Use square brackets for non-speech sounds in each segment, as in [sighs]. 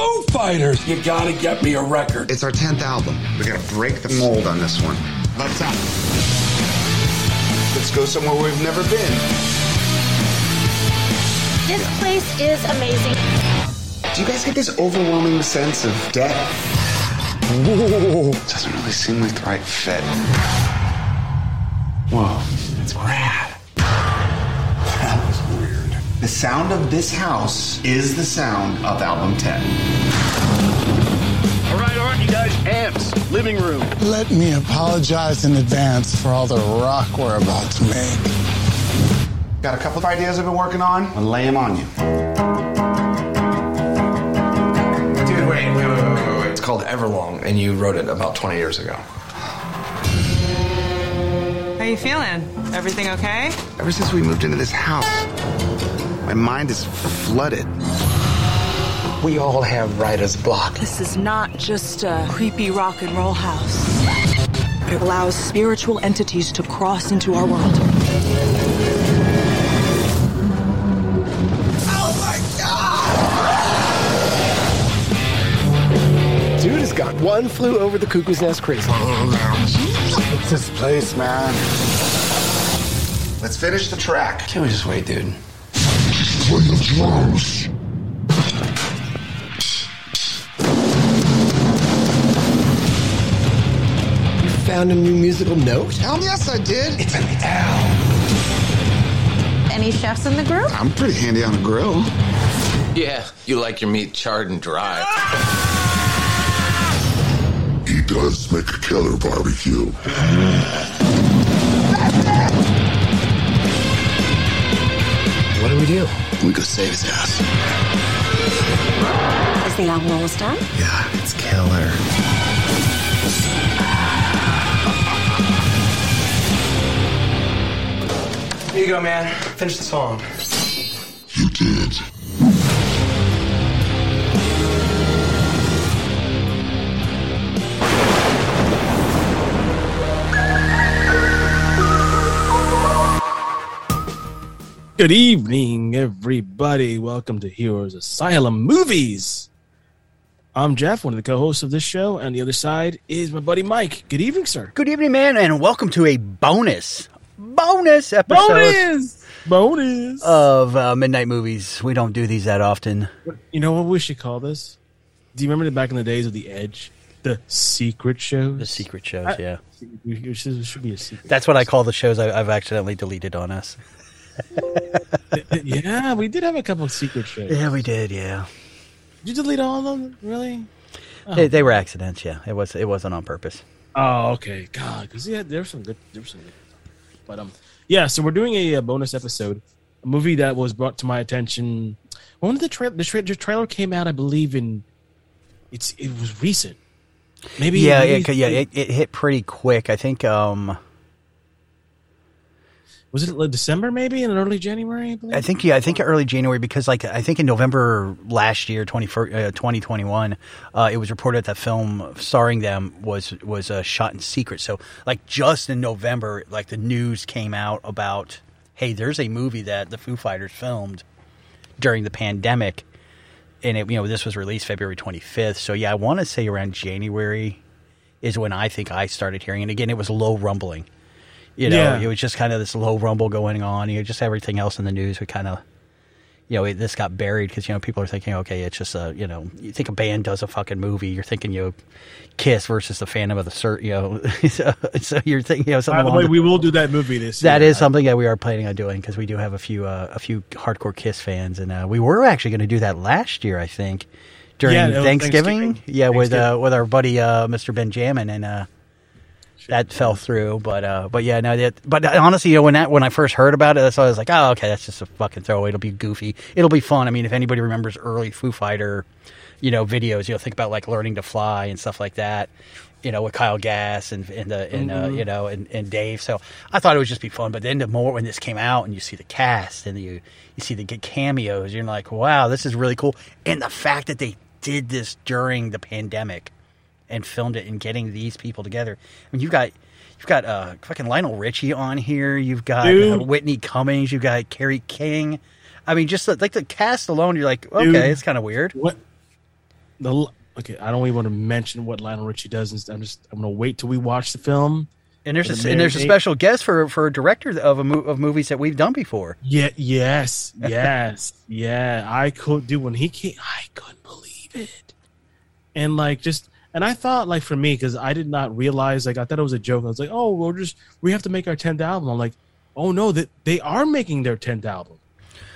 Foo Fighters. You gotta get me a record. It's our 10th album. We gotta break the mold on this one. Let's up. Let's go somewhere we've never been. This place is amazing. Do you guys get this overwhelming sense of death? Whoa. Doesn't really seem like the right fit. Sound of this house is the sound of album 10. All right, aren't you guys amps? Living room. Let me apologize in advance for all the rock we're about to make. Got a couple of ideas I've been working on. I'll lay them on you. Dude, wait, wait, wait, wait, wait. It's called Everlong, and you wrote it about 20 years ago. How you feeling? Everything okay? Ever since we moved into this house, my mind is flooded. We all have writer's block. This is not just a creepy rock and roll house. It allows spiritual entities to cross into our world. Oh my God! Dude has got one flew over the cuckoo's nest crazy. Oh, it's this place, man. Let's finish the track. Can't we just wait, dude? You found a new musical note? Hell yes, I did. It's an L. Any chefs in the group? I'm pretty handy on a grill. Yeah, you like your meat charred and dry. He does make a killer barbecue. Ah. What do we do? We go save his ass. Is the album almost done? Yeah, it's killer. Here you go, man. Finish the song. You did. Good evening, everybody. Welcome to Heroes Asylum Movies. I'm Jeff, one of the co-hosts of this show, and the other side is my buddy Mike. Good evening, sir. Good evening, man, and welcome to a bonus, bonus episode Bonus, bonus. of uh, Midnight Movies. We don't do these that often. you know what we should call this? Do you remember back in the days of the Edge, the secret shows? The secret shows, I- yeah. It should, be a secret. That's what I call the shows I, I've accidentally deleted on us. [laughs] yeah, we did have a couple of secret shows. Yeah, we did. Yeah, Did you delete all of them? Really? they, they were accidents. Yeah, it was. It wasn't on purpose. Oh, okay. God, because yeah, there's some good. There's some good. But um, yeah. So we're doing a, uh bonus episode, a movie that was brought to my attention. When did the trailer? The, tra- the trailer came out, I believe, in. It's it was recent. Maybe yeah, maybe- it, yeah. It, it hit pretty quick. I think. Um, was it December maybe in early January? I? I think yeah, I think early January because like I think in November last year, 20, uh, 2021, uh, it was reported that film starring them was was uh, shot in secret. So like just in November, like the news came out about hey, there's a movie that the Foo Fighters filmed during the pandemic, and it you know this was released February 25th. So yeah, I want to say around January is when I think I started hearing. And again, it was low rumbling. You know, Yeah. it was just kind of this low rumble going on. You know, just everything else in the news would kind of, you know, it, this got buried because you know people are thinking, okay, it's just a, you know, you think a band does a fucking movie, you're thinking, you know, Kiss versus the Phantom of the Cert, you know, [laughs] so, so you're thinking, you know, something. By the way, the- we will do that movie this. that year. is something that we are planning on doing because we do have a few uh, a few hardcore Kiss fans, and uh, we were actually going to do that last year, I think, during Yeah, Thanksgiving. Thanksgiving. Yeah, with uh, with our buddy uh, Mr. Benjamin, and uh, that fell through. But uh, but yeah, no, that, but honestly, you know, when that when I first heard about it, so I was like, oh, okay, that's just a fucking throwaway. It'll be goofy. It'll be fun. I mean, if anybody remembers early Foo Fighter, you know, videos, you know, think about like learning to fly and stuff like that. You know, with Kyle Gass and and the and uh, Mhm. you know and, and Dave. So I thought it would just be fun. But then the more when this came out and you see the cast and you you see the cameos, you're like, wow, this is really cool. And the fact that they did this during the pandemic and filmed it and getting these people together. I mean, you've got you've got uh, fucking Lionel Richie on here. You've got uh, Whitney Cummings. You've got Kerry King. I mean, just like the cast alone, you're like, okay, Dude. it's kind of weird. What the okay. I don't even want to mention what Lionel Richie does. I'm just I'm gonna wait till we watch the film. And there's a, and there's a special guest for for a director of a mo- of movies that we've done before. Yeah. Yes. [laughs] Yes. yeah. I could do when he came. I couldn't believe it. And like just and I thought like for me because I did not realize like I thought it was a joke. I was like, oh, we're just we have to make our tenth album. I'm like, oh no, that they are making their tenth album.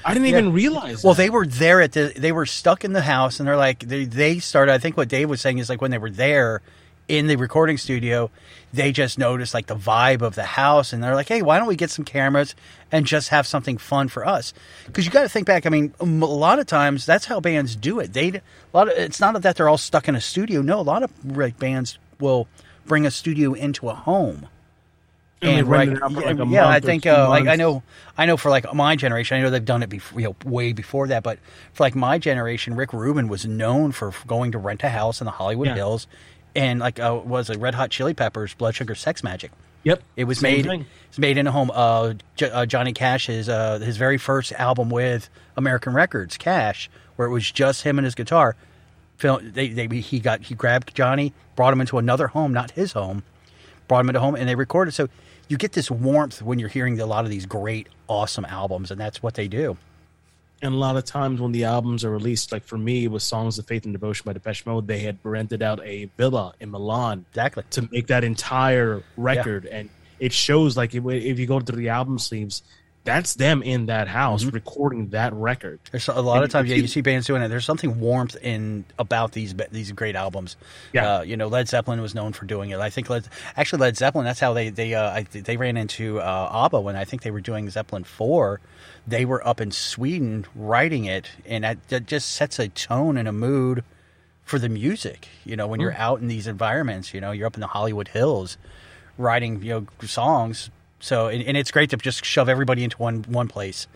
I didn't Yeah. even realize. Well, that. they were there at the. They were stuck in the house, and they're like they they started. I think what Dave was saying is like when they were there in the recording studio, they just noticed like the vibe of the house, and they're like, hey, why don't we get some cameras and just have something fun for us? Because you got to think back. I mean, a lot of times that's how bands do it. They a lot of it's not that they're all stuck in a studio. No, a lot of like, bands will bring a studio into a home. And And right, for, yeah, yeah, I think uh, like I know, I know for like my generation, I know they've done it before, you know, way before that. But for like my generation, Rick Rubin was known for going to rent a house in the Hollywood Yeah. Hills, and like uh, was it Red Hot Chili Peppers, Blood Sugar Sex Magik. Yep. It was Same made. It's made in a home. Uh, J- uh, Johnny Cash his uh, his very first album with American Records, Cash, where it was just him and his guitar. Phil, they, they he got he grabbed Johnny, brought him into another home, not his home, brought him into home, and they recorded. So you get this warmth when you're hearing a lot of these great, awesome albums, and that's what they do. And a lot of times when the albums are released, like for me, with Songs of Faith and Devotion by Depeche Mode, they had rented out a villa in Milan Exactly. to make that entire record, and it shows like if, if you go to the album sleeves, that's them in that house Mm-hmm. recording that record. There's a lot And of times, yeah, you- see bands doing it. There's something warmth in about these these great albums. Yeah. uh, you know, Led Zeppelin was known for doing it. I think Led, actually Led Zeppelin. That's how they they uh, I, they ran into uh, ABBA when I think they were doing Zeppelin four. They were up in Sweden writing it, and that, that just sets a tone and a mood for the music. You know, when you're mm. out in these environments, you know, you're up in the Hollywood Hills writing you know songs. So and, and it's great to just shove everybody into one one place,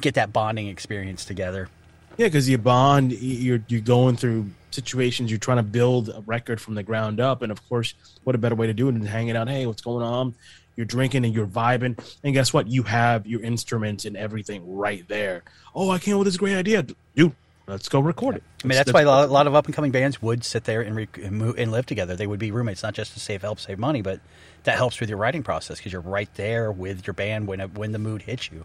get that bonding experience together. Yeah, because you bond, you're you're going through situations, you're trying to build a record from the ground up, and of course, what a better way to do it than hanging out? Hey, what's going on? You're drinking and you're vibing, and guess what? You have your instruments and everything right there. Oh, I came up with this great idea, dude. Let's go record it. I mean, that's why a lot, of up and coming bands would sit there and, re- and live together. They would be roommates, not just to save help save money, but that helps with your writing process because you're right there with your band when when the mood hits you.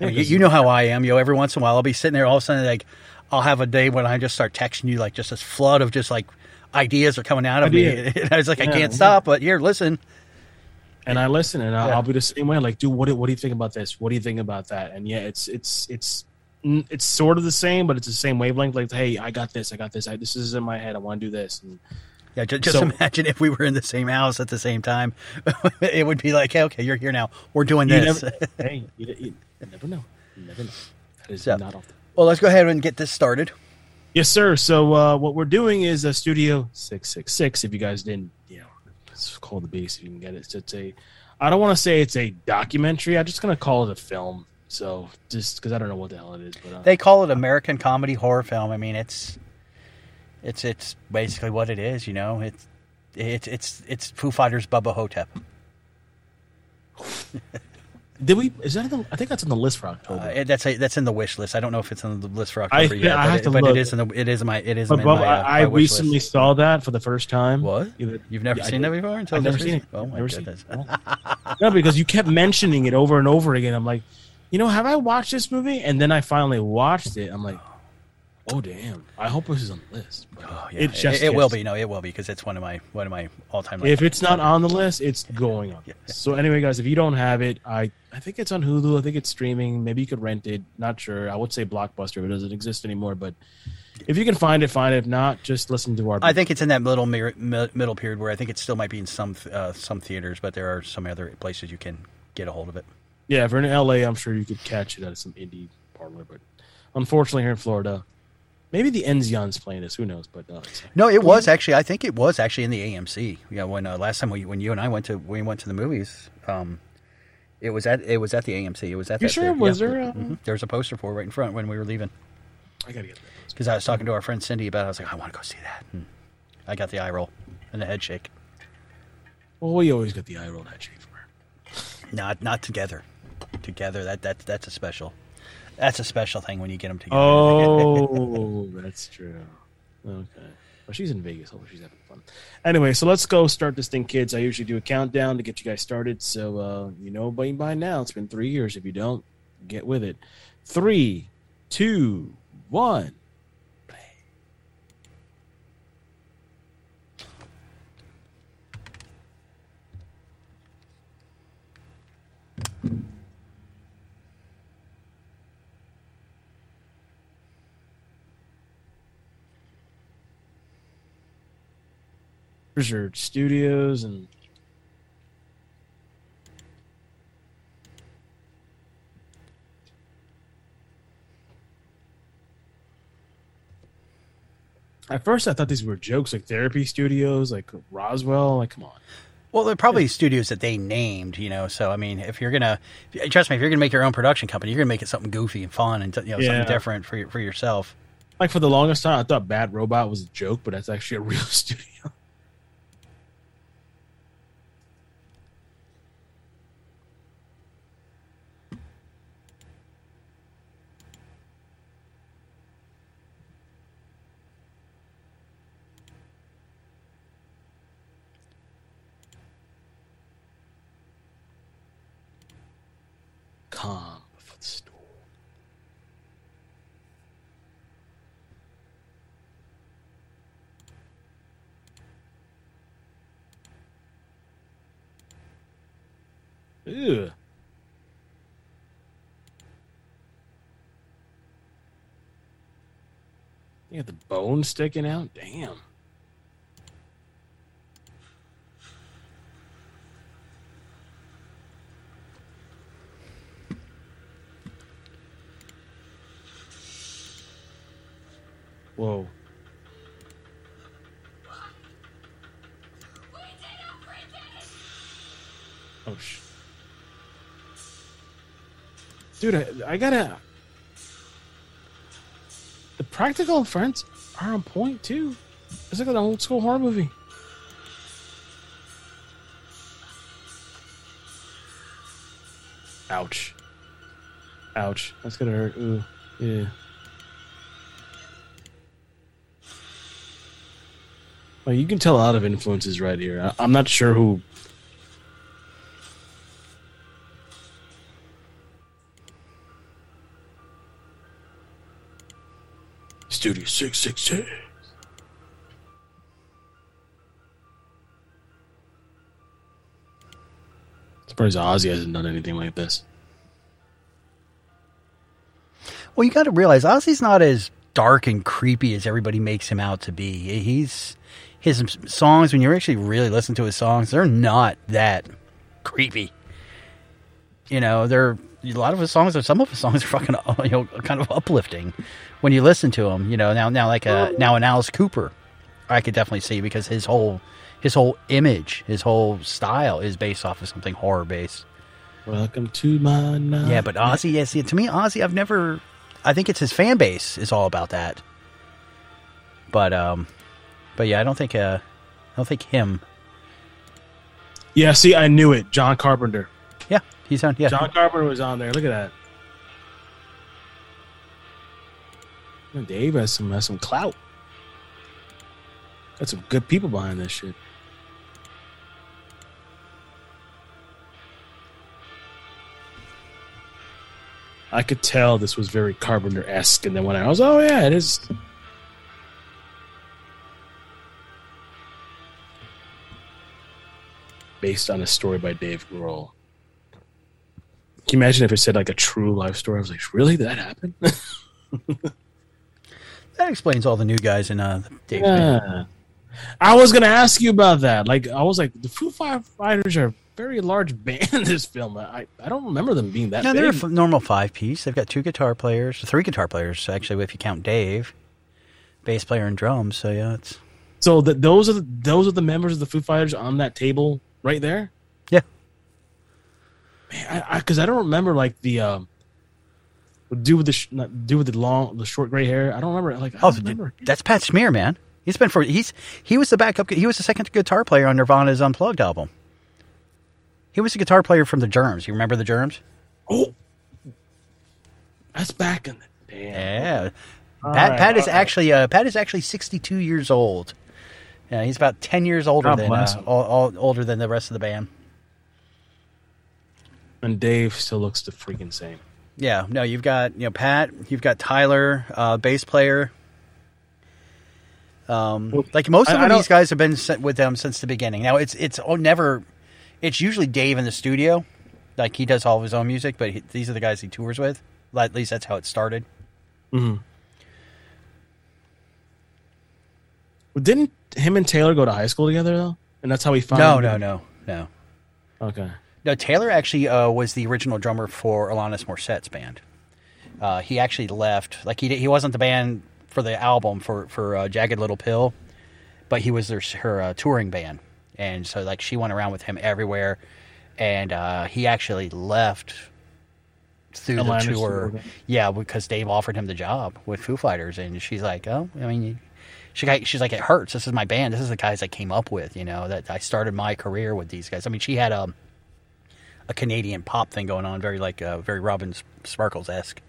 I mean, you, you know how I am, yo. Every once in a while, I'll be sitting there, all of a sudden, like I'll have a day when I just start texting you, like just this flood of just like ideas are coming out of Idea. me. [laughs] And I was like, I can't yeah. stop, but here, listen. And I listen, and I'll, Yeah. I'll be the same way. Like, dude, what do, what do you think about this? What do you think about that? And yeah, it's it's it's it's sort of the same, but it's the same wavelength. Like, hey, I got this, I got this, I, this is in my head. I want to do this. And Yeah, just, just So- imagine if we were in the same house at the same time. [laughs] it would be like, hey, okay, you're here now. We're doing you this. never, [laughs] hey, you, you never know. You never know. That is So- not often. well, let's go ahead and get this started. Yes, sir. So uh, what we're doing is a Studio Six Six Six. If you guys didn't, you know, it's called the beast. If you can get it, So it's a. I don't want to say it's a documentary. I'm just gonna call it a film. So just because I don't know what the hell it is, but uh, They call it American comedy horror film. I mean, it's it's it's basically what it is. You know, it's it's it's it's Foo Fighters Bubba Ho-Tep. [laughs] did we? Is that? The, I think that's in the list for October. Uh, that's a, that's in the wish list. I don't know if it's on the list for October thi- yet, I but, have it, to but look. it is in the it is in my it is but in my, uh, I, I my recently list. saw that for the first time. What? You've never Yeah, seen that before until I've never seen it. Oh my Never seen goodness! it. [laughs] no, because you kept mentioning it over and over again. I'm like, you know, have I watched this movie? And then I finally watched it. I'm like, oh damn! I hope this is on the list. Oh, yeah. It It, just it will be. No, it will be because it's one of my one of my all time. If it's not on the list, it's going on. the list. So anyway, guys, if you don't have it, I I think it's on Hulu. I think it's streaming. Maybe you could rent it. Not sure. I would say Blockbuster but it doesn't exist anymore. But if you can find it, find it. If not, just listen to our. I think it's in that middle mir- middle period where I think it still might be in some uh, some theaters, but there are some other places you can get a hold of it. yeah, if you're in LA, I'm sure you could catch it at some indie parlor. But unfortunately, here in Florida, maybe the Enzian's playing this. Who knows? But uh, No, it was actually. I think it was actually in the AMC. Yeah, when uh, last time we, when you and I went to we went to the movies, um, it was at it was at the AMC. It was at You that sure? theater. Was Yeah. there, uh, Mhm. There was a poster for it right in front when we were leaving. I gotta get that. Because I was talking to our friend Cindy about. it. I was like, I want to go see that. And I got the eye roll and the head shake. Well, we always get the eye roll that shake from her. Not not together. Together, that that that's a special. That's a special thing when you get them together. Oh, [laughs] that's true. Okay. Well, she's in Vegas. Hopefully, she's having fun. Anyway, so let's go start this thing, kids. I usually do a countdown to get you guys started. So, uh, you know, by, by now, it's been three years. If you don't, get with it. Three, two, one. Blizzard Studios and At first, I thought these were jokes, like therapy studios, like Roswell. Like, come on. Well, they're probably studios that they named, you know. So I mean, if you're gonna trust me, if you're gonna make your own production company, you're gonna make it something goofy and fun and you know Yeah. something different for for yourself. Like for the longest time, I thought Bad Robot was a joke, but that's actually a real [laughs] studio. Calm before the storm. Ew. You got the bone sticking out? Damn. Whoa. Oh, sh- Dude, I, I gotta. The practical effects are on point too. It's like an old school horror movie. Ouch. Ouch. That's gonna hurt. Ooh. Yeah. Well, you can tell a lot of influences right here. I, I'm not sure who. Studio 666. Surprised Ozzy hasn't done anything like this. Well, you got to realize Ozzy's not as dark and creepy as everybody makes him out to be. He's his songs when you actually really listen to his songs, they're not that creepy. You know, they're a lot of his songs. Or some of his songs are fucking, [laughs] you know, kind of uplifting when you listen to them. You know, now now like a now an Alice Cooper, I could definitely see because his whole his whole image, his whole style is based off of something horror based. Welcome to my night. Yeah, but Ozzy, yeah, see, to me, Ozzy, I've never. I think it's his fan base is all about that. But um, but yeah, I don't think uh, I don't think him. Yeah, see, I knew it. John Carpenter. Yeah, he's on. Yeah, John Carpenter was on there. Look at that. Dave has some has some clout. Got some good people behind this shit. I could tell this was very Carpenter esque, and then when I was, oh yeah, it is. Based on a story by Dave Grohl. Can you imagine if it said like a true life story? I was like, really? Did that happen? [laughs] that explains all the new guys in uh, Dave's band. Yeah. I was gonna ask you about that. Like, I was like, the Foo Fighters are a very large [laughs] band this film. I I don't remember them being that No, big. they're a f- normal five piece. They've got two guitar players, three guitar players actually, if you count Dave, bass player and drums. So yeah, it's so that those are the, those are the members of the Foo Fighters on that table right there. Yeah. Man, I because I, don't remember like the um, do with the sh- do with the long the short gray hair. I don't remember. Like I oh, don't remember. that's Pat Smear, man. He's been for he's he was the backup. He was the second guitar player on Nirvana's Unplugged album. He was the guitar player from the Germs. You remember the Germs? Oh, that's back in the damn. Yeah. Pat right, Pat is right. actually uh, Pat is actually 62 years old. Yeah, he's about 10 years older God than bless uh, him. all, all, older than the rest of the band. And Dave still looks the freaking same. Yeah, no, you've got you know Pat, you've got Tyler, uh, bass player. Um, like most of I these guys have been s- with them since the beginning. Now it's it's oh, never, it's usually Dave in the studio, like he does all of his own music, but he, these are the guys he tours with. At least that's how it started. Mm-hmm. Well, didn't him and Taylor go to high school together though? And that's how he found. No, no, no, no. Okay. No, Taylor actually uh, was the original drummer for Alanis Morissette's band. Uh, he actually left, like he he wasn't the band for the album for for uh, Jagged Little Pill, but he was their her uh, touring band, and so like she went around with him everywhere, and uh, he actually left through Alanis the tour. Yeah, because Dave offered him the job with Foo Fighters, and she's like, oh, I mean. She got, she's like, it hurts. This is my band. This is the guys I came up with. You know that I started my career with these guys. I mean, she had um, a Canadian pop thing going on, very like uh, very Robin Sparkles esque.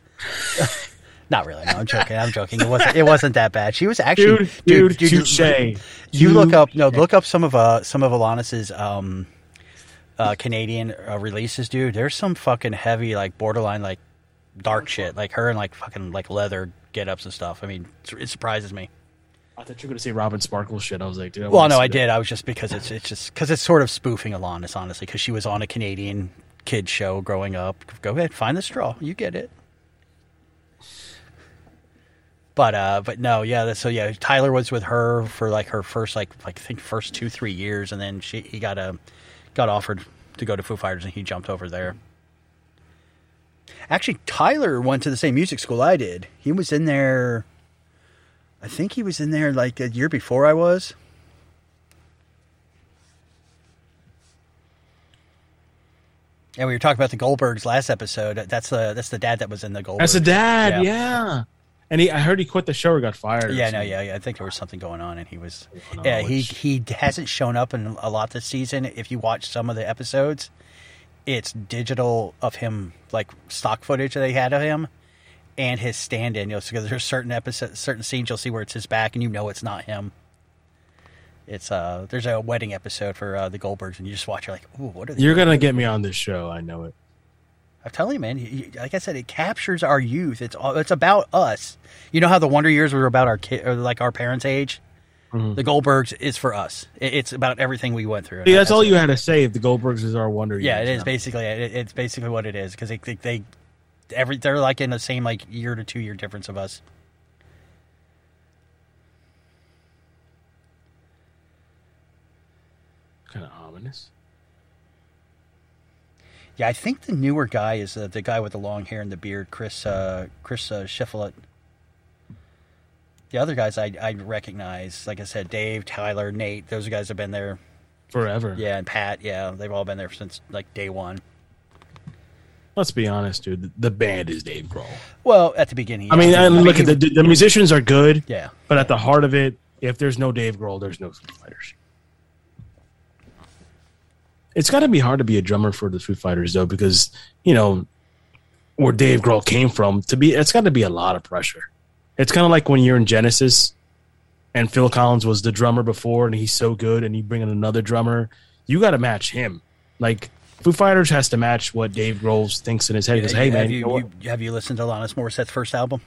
[laughs] Not really. No, I'm joking. I'm joking. It wasn't. It wasn't that bad. She was actually, Dude, dude, you- touche. You look up. No, look up some of uh some of Alanis's um uh Canadian uh, releases, dude. There's some fucking heavy, like borderline, like dark shit, like her and like fucking like leather get ups and stuff. I mean, it surprises me. I thought you were going to say Robin Sparkle shit. I was like, dude. I Well, no, I that. did. I was just because it's it's just because it's sort of spoofing Alanis, honestly, because she was on a Canadian kid show growing up. Go ahead, find the straw. You get it. But uh, but no, yeah. So yeah, Tyler was with her for like her first like like I think first two three years, and then she he got a got offered to go to Foo Fighters, and he jumped over there. Actually, Tyler went to the same music school I did. He was in there. I think he was in there like a year before I was. And we were talking about the Goldbergs last episode. That's the that's the dad that was in the Goldbergs. That's the dad, yeah. And he, I heard he quit the show or got fired. or Yeah, no, yeah, yeah. I think there was something going on, and he was. Yeah, he he hasn't shown up in a lot this season. If you watch some of the episodes, it's digital of him, like stock footage that they had of him, and his stand-in. You know, because there's certain episodes, certain scenes you'll see where it's his back, and you know it's not him. It's uh, there's a wedding episode for uh, the Goldbergs, and you just watch, you're like, ooh, what are they? You're gonna get me on this show. I know it. I'm telling you, man. you- Like I said, it captures our youth. It's all, it's about us. You know how the Wonder Years were about our kid, or like our parents' age. Mm-hmm. The Goldbergs is for us. It- It's about everything we went through. See, that's all you had to say. If the Goldbergs is our wonder. Yeah, it Years is basically it, it's basically what it is because they, they they every they're like in the same like year to two year difference of us. kind of ominous. Yeah, I think the newer guy is uh, the guy with the long hair and the beard, Chris uh, Chris uh, Shiflett. The other guys I I recognize, like I said, Dave, Tyler, Nate. Those guys have been there Forever. Yeah, and Pat. Yeah, they've all been there since like day one. Let's be honest, dude. The- band is Dave Grohl. Well, at the beginning. I mean, yeah. I look at the the musicians are good. Yeah. But at the heart of it, if there's no Dave Grohl, there's no Foo Fighters. It's got to be hard to be a drummer for the Foo Fighters, though, because you know where Dave Grohl came from. To be, it's got to be a lot of pressure. It's kind of like when you're in Genesis, and Phil Collins was the drummer before, and he's so good, and you bring in another drummer, you got to match him. Like Foo Fighters has to match what Dave Grohl thinks in his head. He goes, "Hey, have man, you, you you- have you listened to Alanis Morissette's first album?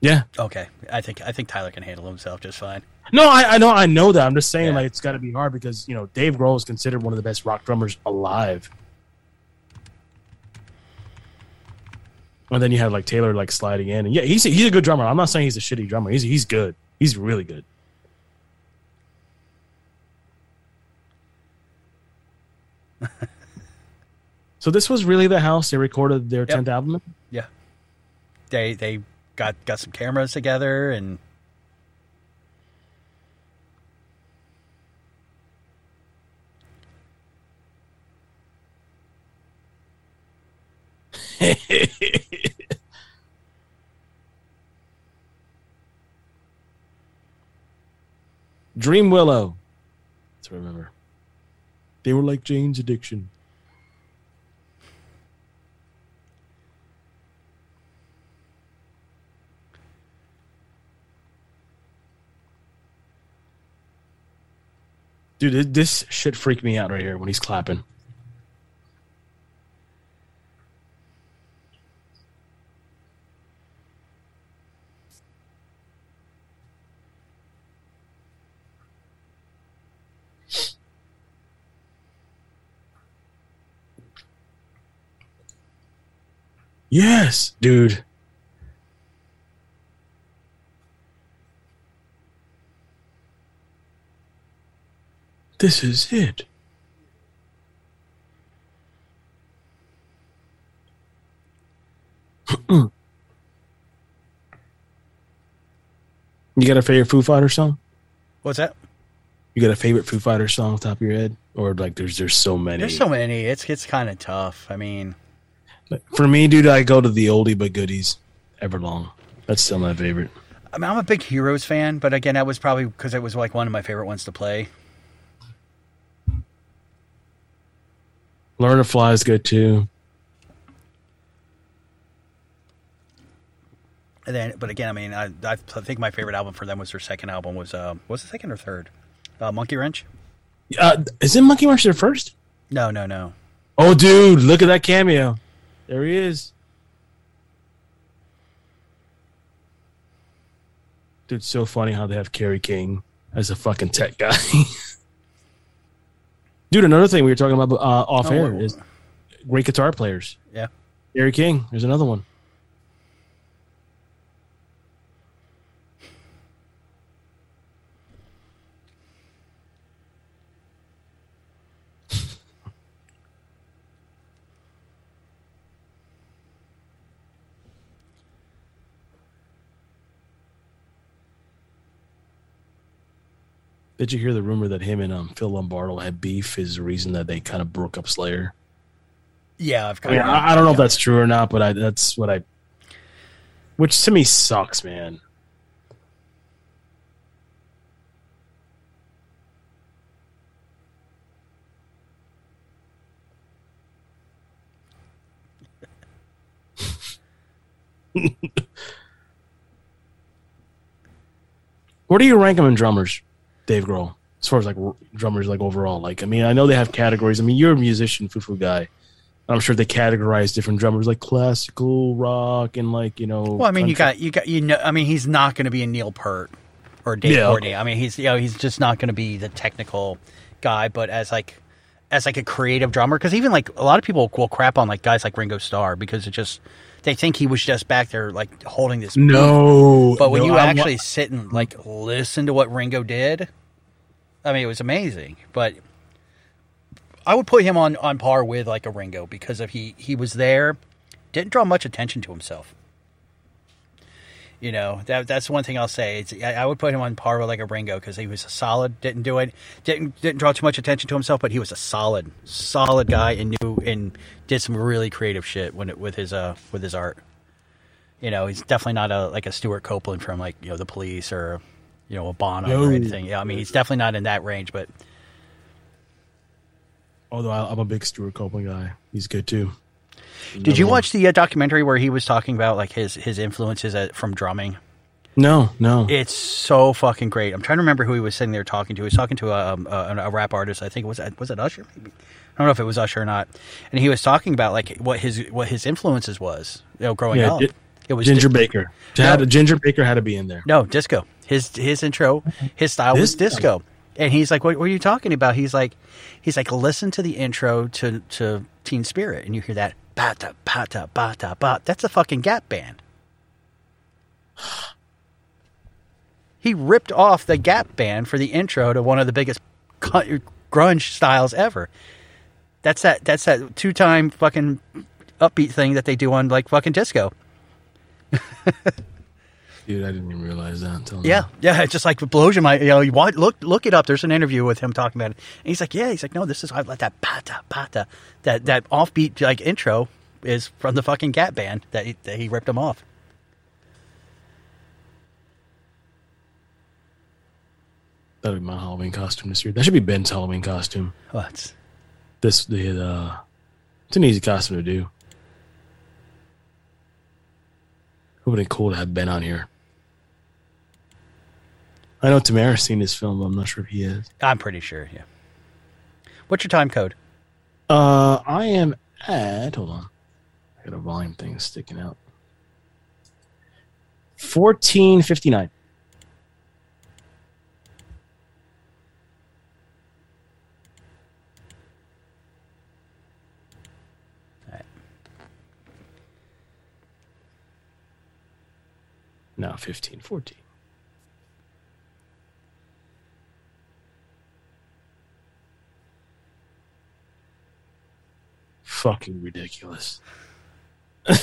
yeah." Okay, I think I think Tyler can handle himself just fine. No, I, I know, I know that. I'm just saying, Yeah. like, it's got to be hard because you know Dave Grohl is considered one of the best rock drummers alive. And then you have like Taylor like sliding in, and yeah, he's a, he's a good drummer. I'm not saying he's a shitty drummer. He's he's good. He's really good. [laughs] so this was really the house they recorded their tenth album. Yeah, they they got got some cameras together and [laughs] Dream Widow. Let's remember. They were like Jane's addiction. Dude, this shit freaked me out right here when he's clapping. Yes, dude. This is it. [clears throat] you got a favorite Foo Fighters song? What's that? You got a favorite Foo Fighters song off the top of your head, or like there's there's so many. There's so many. It's it's kind of tough. I mean, For me, dude, I go to the oldie but goodies. Everlong. That's still my favorite. I mean, I'm a big Heroes fan, but again, that was probably because it was like one of my favorite ones to play. Learn to Fly is good too. And then, but again, I mean, I, I think my favorite album for them was their second album. Was uh, was the second or third? Uh, Monkey Wrench? Uh, is it Monkey Wrench their first? No, no, no. Oh, dude, look at that cameo. There he is. Dude, it's so funny how they have Kerry King as a fucking tech guy. [laughs] Dude, another thing we were talking about uh, off Oh, air is great guitar players. Yeah. Kerry King, there's another one. Did you hear the rumor that him and um, Phil Lombardo had beef? Is the reason that they kind of broke up Slayer. Yeah, I've I, kind mean, of. I, I don't know if that's true or not, but I, that's what I. Which to me sucks, man. [laughs] Where do you rank them in drummers, Dave Grohl? As far as like r- drummers, like overall, like I mean, I know they have categories. I mean, you're a musician, foo foo guy. I'm sure they categorize different drummers like classical rock and like you know. Well, I mean, you got you got you know. I mean, he's not going to be a Neil Peart or Dave Yeah, Courtney. I mean, he's you know he's just not going to be the technical guy. But as like as like a creative drummer, because even like a lot of people will crap on like guys like Ringo Starr because it just they think he was just back there like holding this. No, but when no, you I wa- actually sit and like listen to what Ringo did, I mean, it was amazing. But I would put him on on par with like a Ringo because of he he was there, didn't draw much attention to himself. You know that that's one thing I'll say. It's, I, I would put him on par with like a Ringo because he was a solid. Didn't do it. Didn't didn't draw too much attention to himself, but he was a solid, solid guy and knew and did some really creative shit when it, with his uh with his art. You know, he's definitely not a like a Stewart Copeland from like you know the Police or you know a Bono No. or anything. Yeah, I mean he's definitely not in that range, but Although I- I'm a big Stewart Copeland guy, he's good too. Did you watch the uh, documentary where he was talking about like his his influences at, from drumming? No, no. It's so fucking great. I'm trying to remember who he was sitting there talking to. He was talking to a, um, a, a rap artist. I think it was was it Usher? Maybe I don't know if it was Usher or not. And he was talking about like what his what his influences was. You know, growing yeah, up. Gi- it was Ginger di- Baker. No. Had, Ginger Baker had to be in there. No, disco. His his intro, his style was Disco. disco. And he's like, "What were you talking about?" He's like, "He's like, listen to the intro to to Teen Spirit, and you hear that bata bata bata bat. That's a fucking Gap band." [sighs] He ripped off the Gap band for the intro to one of the biggest grunge styles ever. That's that. That's that two time fucking upbeat thing that they do on like fucking disco. [laughs] Dude, I didn't even realize that until Yeah, yeah, it just like blows your mind. You know, you want look look it up. There's an interview with him talking about it. And he's like, yeah, he's like, no, this is I like that pata pata, that that offbeat like intro is from the fucking Gap band that he, that he ripped him off. That'd be my Halloween costume this year. That should be Ben's Halloween costume. What? This the uh, it's an easy costume to do. It would have been cool to have Ben on here. I know Tamara's seen this film, but I'm not sure if he is. I'm pretty sure. Yeah. What's your time code? Uh, I am at. Hold on, I got a volume thing sticking out. Fourteen fifty nine. No, 15, 14. Fucking ridiculous. [laughs] Bet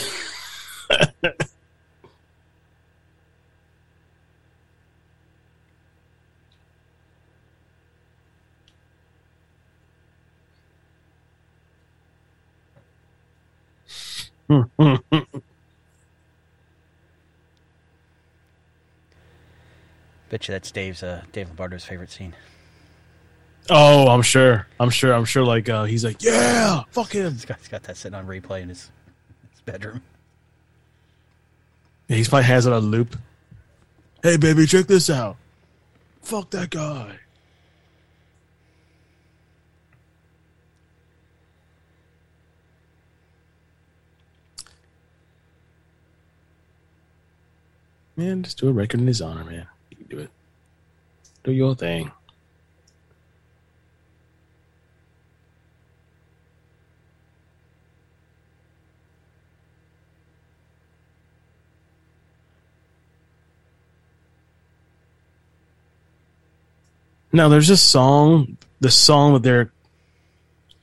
you that's Dave's uh, Dave Lombardo's favorite scene. Oh, I'm sure. I'm sure. I'm sure. Like uh, he's like, yeah, fuck him. He's got, he's got that sitting on replay in his his bedroom. Yeah, he's probably has it on loop. Hey, baby, check this out. Fuck that guy. Man, just do a record in his honor, man. You can do it. Do your thing. Now, there's a song, the song that they're,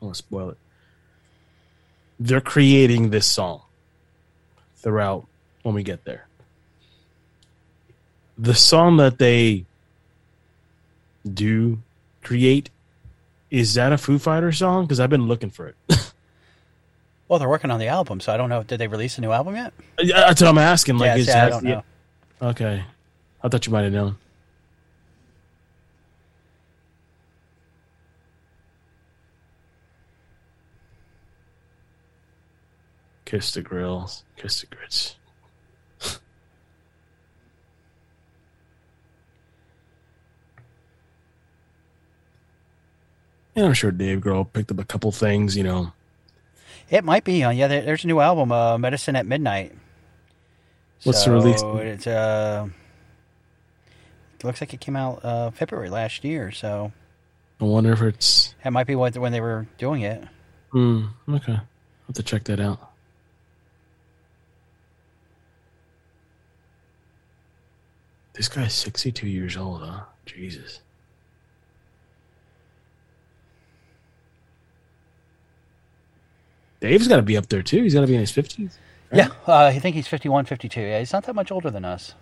I want to spoil it. They're creating this song throughout when we get there. The song that they do create is that a Foo Fighter song? Because I've been looking for it. [laughs] Well, they're working on the album, so I don't know. Did they release a new album yet? Yeah, That's what I'm asking. Like, Yeah, is that, don't know. Okay, I thought you might have known. Kiss the grills, kiss the grits. [laughs] Yeah, I'm sure Dave Grohl picked up a couple things, you know. It might be. Uh, yeah, there, there's a new album, uh, Medicine at Midnight. What's the release? It's uh, it looks like it came out uh, February last year. So I wonder if it's. it might be what, when they were doing it. Hmm. Okay. I'll have to check that out. This guy's 62 years old, huh? Jesus. Dave's got to be up there too. He's got to be in his 50s. Yeah, uh, I think he's 51, 52. Yeah, he's not that much older than us.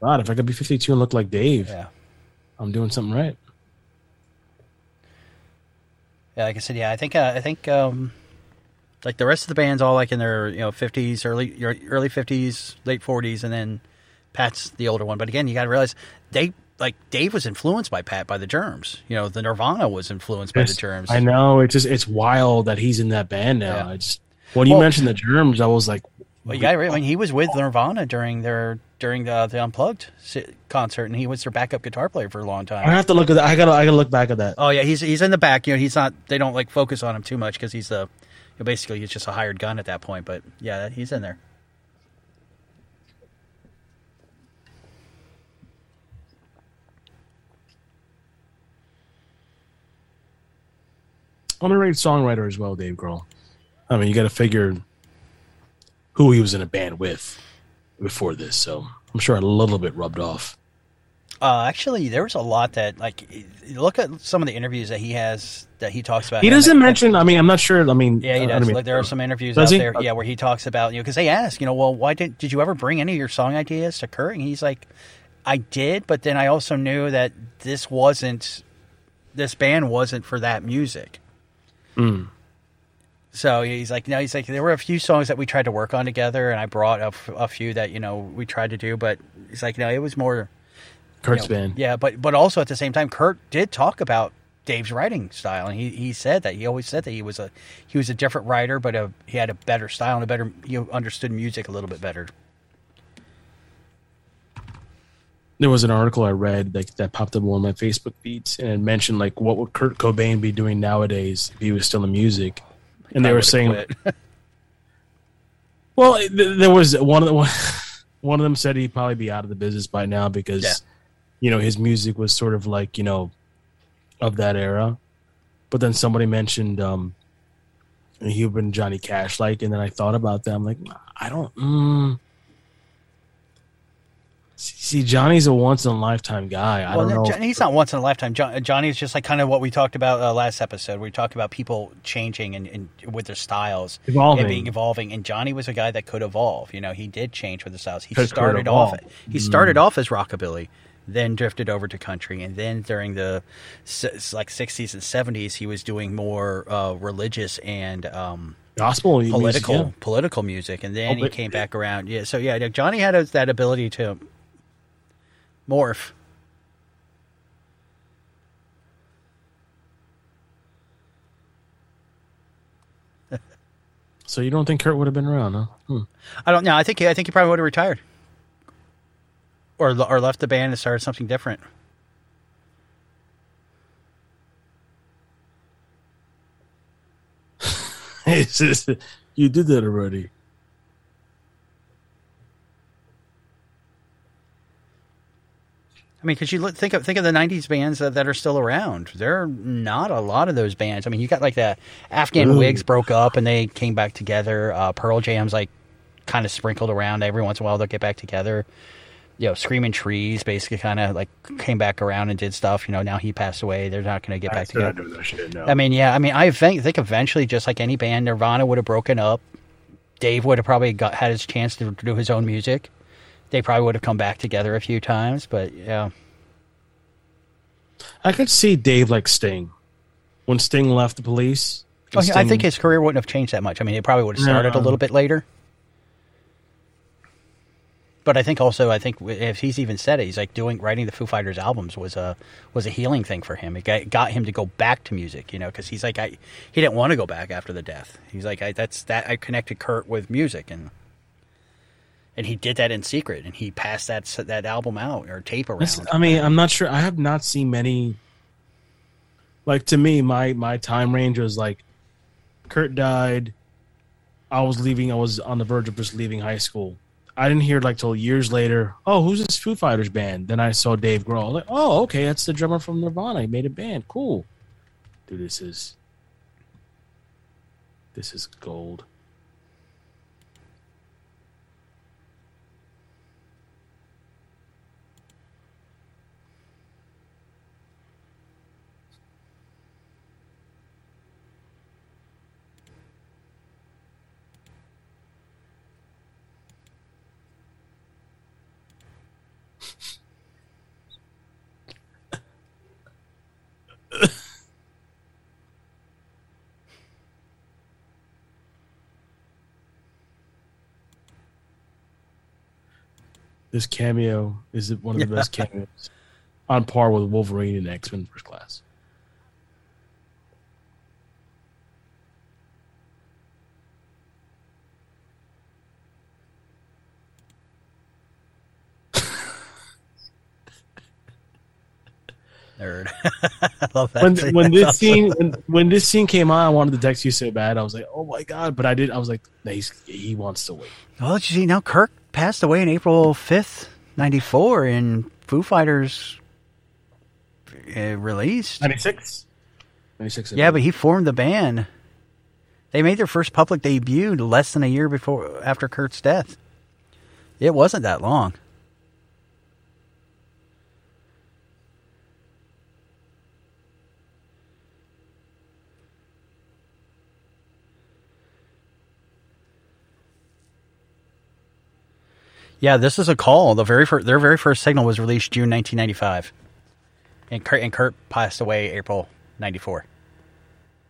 God, if I could be 52 and look like Dave, Yeah. I'm doing something right. Yeah, like I said, yeah, I think uh, I think um, like the rest of the band's all like in their you know fifties, early early fifties, late forties, and then Pat's the older one. But again, you got to realize they like Dave was influenced by Pat by the Germs. You know, the Nirvana was influenced by the Germs. I know. It's just it's wild that he's in that band now. Yeah. I just when you Well- mentioned the germs, I was like, Well, got I mean, he was with Nirvana during their during the, the Unplugged concert, and he was their backup guitar player for a long time. I have to look at that. I gotta I gotta look back at that. Oh yeah, he's he's in the back. You know, he's not. They don't like focus on him too much because he's the. Basically, he's just a hired gun at that point. But yeah, he's in there. underrated songwriter as well, Dave Grohl. I mean, you got to figure who he was in a band with before this, so I'm sure a little bit rubbed off. Uh, actually, there was a lot that like look at some of the interviews that he has that he talks about. He doesn't and- mention. I mean, I'm not sure. I mean, Yeah, he I don't mean- Like there are some interviews out he? there, yeah, where he talks about you know because they ask, you know, well, why did did you ever bring any of your song ideas to Kurt? And he's like, I did, but then I also knew that this wasn't this band wasn't for that music. Hmm. So he's like, no, he's like, there were a few songs that we tried to work on together, and I brought a, f- a few that you know we tried to do, but he's like, no, it was more Kurt's you know, band. Yeah, but but also at the same time, Kurt did talk about Dave's writing style, and he, he said that he always said that he was a he was a different writer, but a, he had a better style and a better he understood music a little bit better. there was an article I read like that popped up on my Facebook feeds, and it mentioned like what would Kurt Cobain be doing nowadays if he was still in music, and they were saying, [laughs] well, th- there was one of the one, [laughs] one of them said he'd probably be out of the business by now because, Yeah. You know, his music was sort of like you know, of that era, but then somebody mentioned um, had been Johnny Cash like, and then I thought about that. I'm like, I don't. Mm. See, Johnny's a once in a lifetime guy. I well, don't know. he's not once in a lifetime. John, Johnny's just like kind of what we talked about uh, last episode. We talked about people changing and, and with their styles, Evolving. and being evolving. And Johnny was a guy that could evolve. You know, he did change with the styles. He Could- started off. He Mm. started off as rockabilly, then drifted over to country, and then during the like sixties and seventies, he was doing more uh, religious and um, Gospel music, political yeah. political music, and then Oh, he but- came back around. Yeah, so yeah, Johnny had a, that ability to morph. [laughs] So you don't think Kurt would have been around, huh? Hmm. I don't know. I think I think he probably would have retired, or or left the band and started something different. [laughs] Just- you did that already. I mean, because you look, think of think of the '90s bands that, that are still around. There are not a lot of those bands. I mean, you got like the Afghan Ooh. Whigs broke up and they came back together. Uh, Pearl Jam's like kind of sprinkled around every once in a while. They'll get back together. You know, Screaming Trees basically kind of like came back around and did stuff. You know, now he passed away. They're not going to get back together. doing shit, no. I mean, yeah. I mean, I think, think eventually, just like any band, Nirvana would have broken up. Dave would have probably got had his chance to do his own music. They probably would have come back together a few times, but yeah. I could see Dave like Sting. When Sting left the police. Oh, yeah, I think his career wouldn't have changed that much. I mean, it probably would have started a um, little bit later. But I think also, I think if he's even said it, he's like doing writing the Foo Fighters albums was a was a healing thing for him. It got, him to go back to music, you know, because he's like I he didn't want to go back after the death. He's like I, that's that I connected Kurt with music and and he did that in secret and he passed that that album out or tape around. Listen, I mean, I'm not sure. I have not seen many. Like to me, my my time range was like, Kurt died. I was leaving. I was on the verge of just leaving high school. I didn't hear like till years later. Oh, who's this Foo Fighters band? Then I saw Dave Grohl. Like, oh, okay, that's the drummer from Nirvana. He made a band. Cool. Dude, this is this is gold. This cameo is one of the Yeah. best cameos, on par with Wolverine and X Men First Class. Nerd. [laughs] I love that. when scene. when this scene when, when this scene came on, I wanted to text you so bad. I was like, "Oh my god!" But I did. I was like, nah, he's, "He wants to wait." Well, you see now Kirk passed away in April 5th, 94, and Foo Fighters uh, released. Ninety six. Ninety six. Yeah, but he formed the band. They made their first public debut less than a year before after Kurt's death. It wasn't that long. Yeah, this is a call. The very first, their very first signal was released June 1995, and Kurt and Kurt passed away April 94.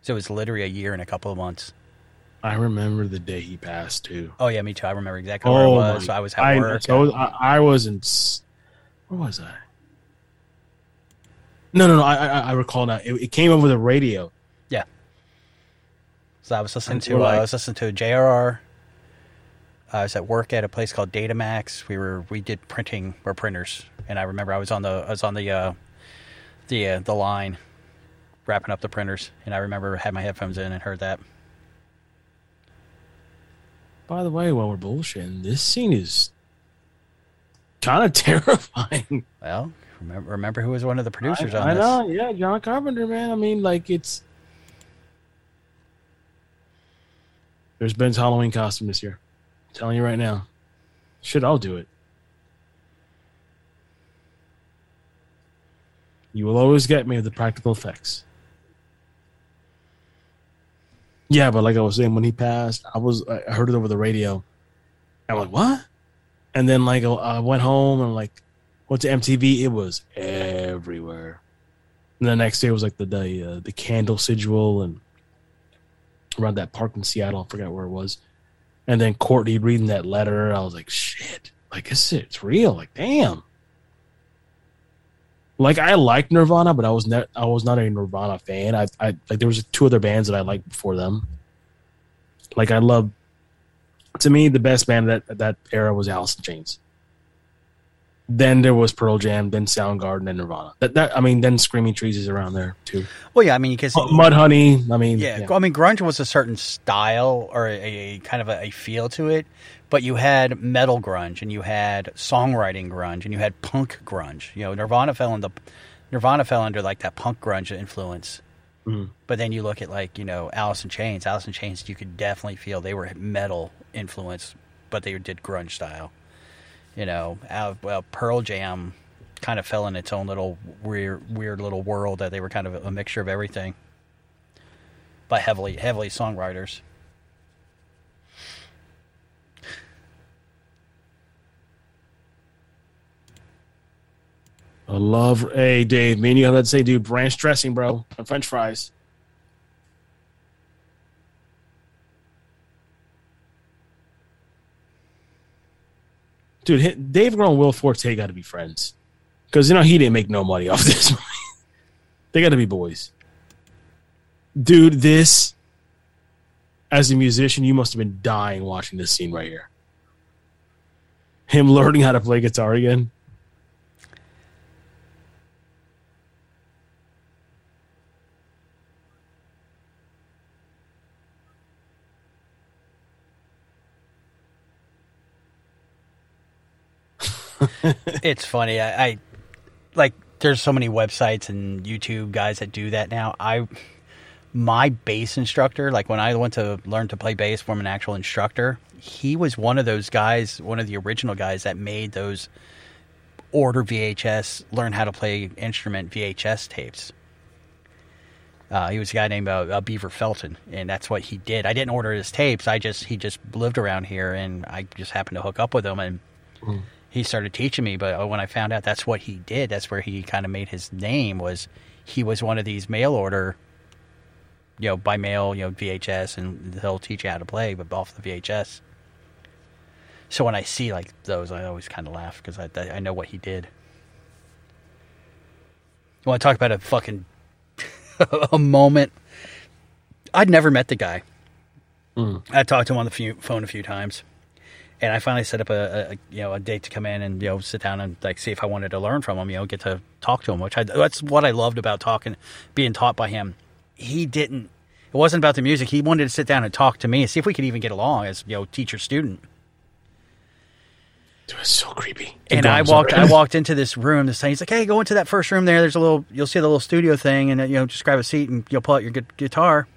So it was literally a year and a couple of months. I remember the day he passed too. Oh yeah, me too. I remember exactly where I was. my- I was at I, work. So I, I was in. Where was I? No, no, no. I I, I recall now. It, it came over the radio. Yeah. So I was listening to uh, like- I was listening to JRR, I was at work at a place called Datamax. We were we did printing or printers, and I remember I was on the I was on the uh, the uh, the line wrapping up the printers, and I remember had my headphones in and heard that. By the way, while we're bullshitting, this scene is kind of [laughs] terrifying. Well, remember remember who was one of the producers I, on I this? know, yeah, John Carpenter, man. I mean, like it's there's Ben's Halloween costume this year. I'm telling you right now, shit, I'll do it. You will always get me the practical effects. Yeah, but like I was saying, when he passed, I was I heard it over the radio. I'm like, what? And then like I went home and like went to MTV. It was everywhere. And the next day was like the the, uh, the candle sigil and around that park in Seattle. I forgot where it was. And then Courtney reading that letter. I was like, shit. Like it's it's real. Like damn. Like I like Nirvana, but I was not I was not a Nirvana fan. I I like there was two other bands that I liked before them. Like I love to me the best band that that era was Alice in Chains. Then there was Pearl Jam, then Soundgarden, then Nirvana. That that I mean, then Screaming Trees is around there too. Well, yeah, I mean, because Mudhoney. I mean, yeah, I mean, grunge was a certain style or a, a kind of a, a feel to it, but you had metal grunge and you had songwriting grunge and you had punk grunge. You know, Nirvana fell in the Nirvana fell under like that punk grunge influence. Mhm. But then you look at like you know Alice in Chains. Alice in Chains, you could definitely feel they were metal influence, but they did grunge style. You know, well, Pearl Jam kind of fell in its own little weird, weird little world that they were kind of a mixture of everything, but heavily, heavily songwriters. I love. Hey, Dave, me and you have that say, dude. Ranch dressing, bro, and French fries. Dude, Dave Grohl and Will Forte got to be friends, because you know he didn't make no money [laughs] off this. they got to be boys. Dude, this as a musician, you must have been dying watching this scene right here. Him learning how to play guitar again. [laughs] it's funny. I, I like. There's so many websites and YouTube guys that do that now. I my bass instructor, like when I went to learn to play bass from an actual instructor, he was one of those guys, one of the original guys that made those order VHS, learn how to play instrument VHS tapes. Uh, he was a guy named uh, uh, Beaver Felton, and that's what he did. I didn't order his tapes. I just he just lived around here, and I just happened to hook up with him, and he started teaching me. But uh, when I found out that's what he did, that's where he kind of made his name. Was he was one of these mail order, you know, by mail, you know, VHS, and he'll teach you how to play, but off the VHS. So when I see like those, I always kind of laugh because I I know what he did. You want to talk about a fucking [laughs] a moment? I'd never met the guy. I talked to him on the few, phone a few times, and I finally set up a, a you know a date to come in and you know sit down and like see if I wanted to learn from him. You know, get to talk to him, which I that's what I loved about talking, being taught by him. He didn't. It wasn't about the music. He wanted to sit down and talk to me and see if we could even get along as you know teacher student. It was so creepy. And Go I walked. sorry. I walked into this room. This thing. He's like, "Hey, go into that first room there. There's a little. You'll see the little studio thing, and you know, just grab a seat and you'll pull out your gu- guitar."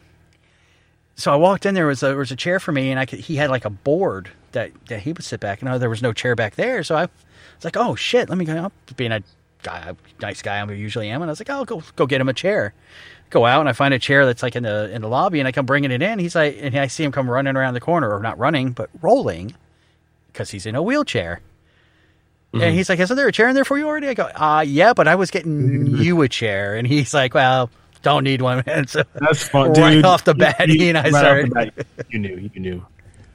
So I walked in. There was a there was a chair for me, and I could. He had like a board that that he would sit back. And there was no chair back there, so I was like, "Oh shit, let me go." up." Being a guy, nice guy I usually am, and I was like, "I'll go go get him a chair." Go out and I find a chair that's like in the in the lobby, and I come bringing it in. He's like, and I see him come running around the corner, or not running, but rolling, because he's in a wheelchair. And he's like, "Isn't there a chair in there for you already?" I go, "Uh, yeah, but I was getting [laughs] you a chair." And he's like, "Well, don't need one." And [laughs] so That's fun, right dude. off the bat, You- he and I right started. bat, you knew, you knew.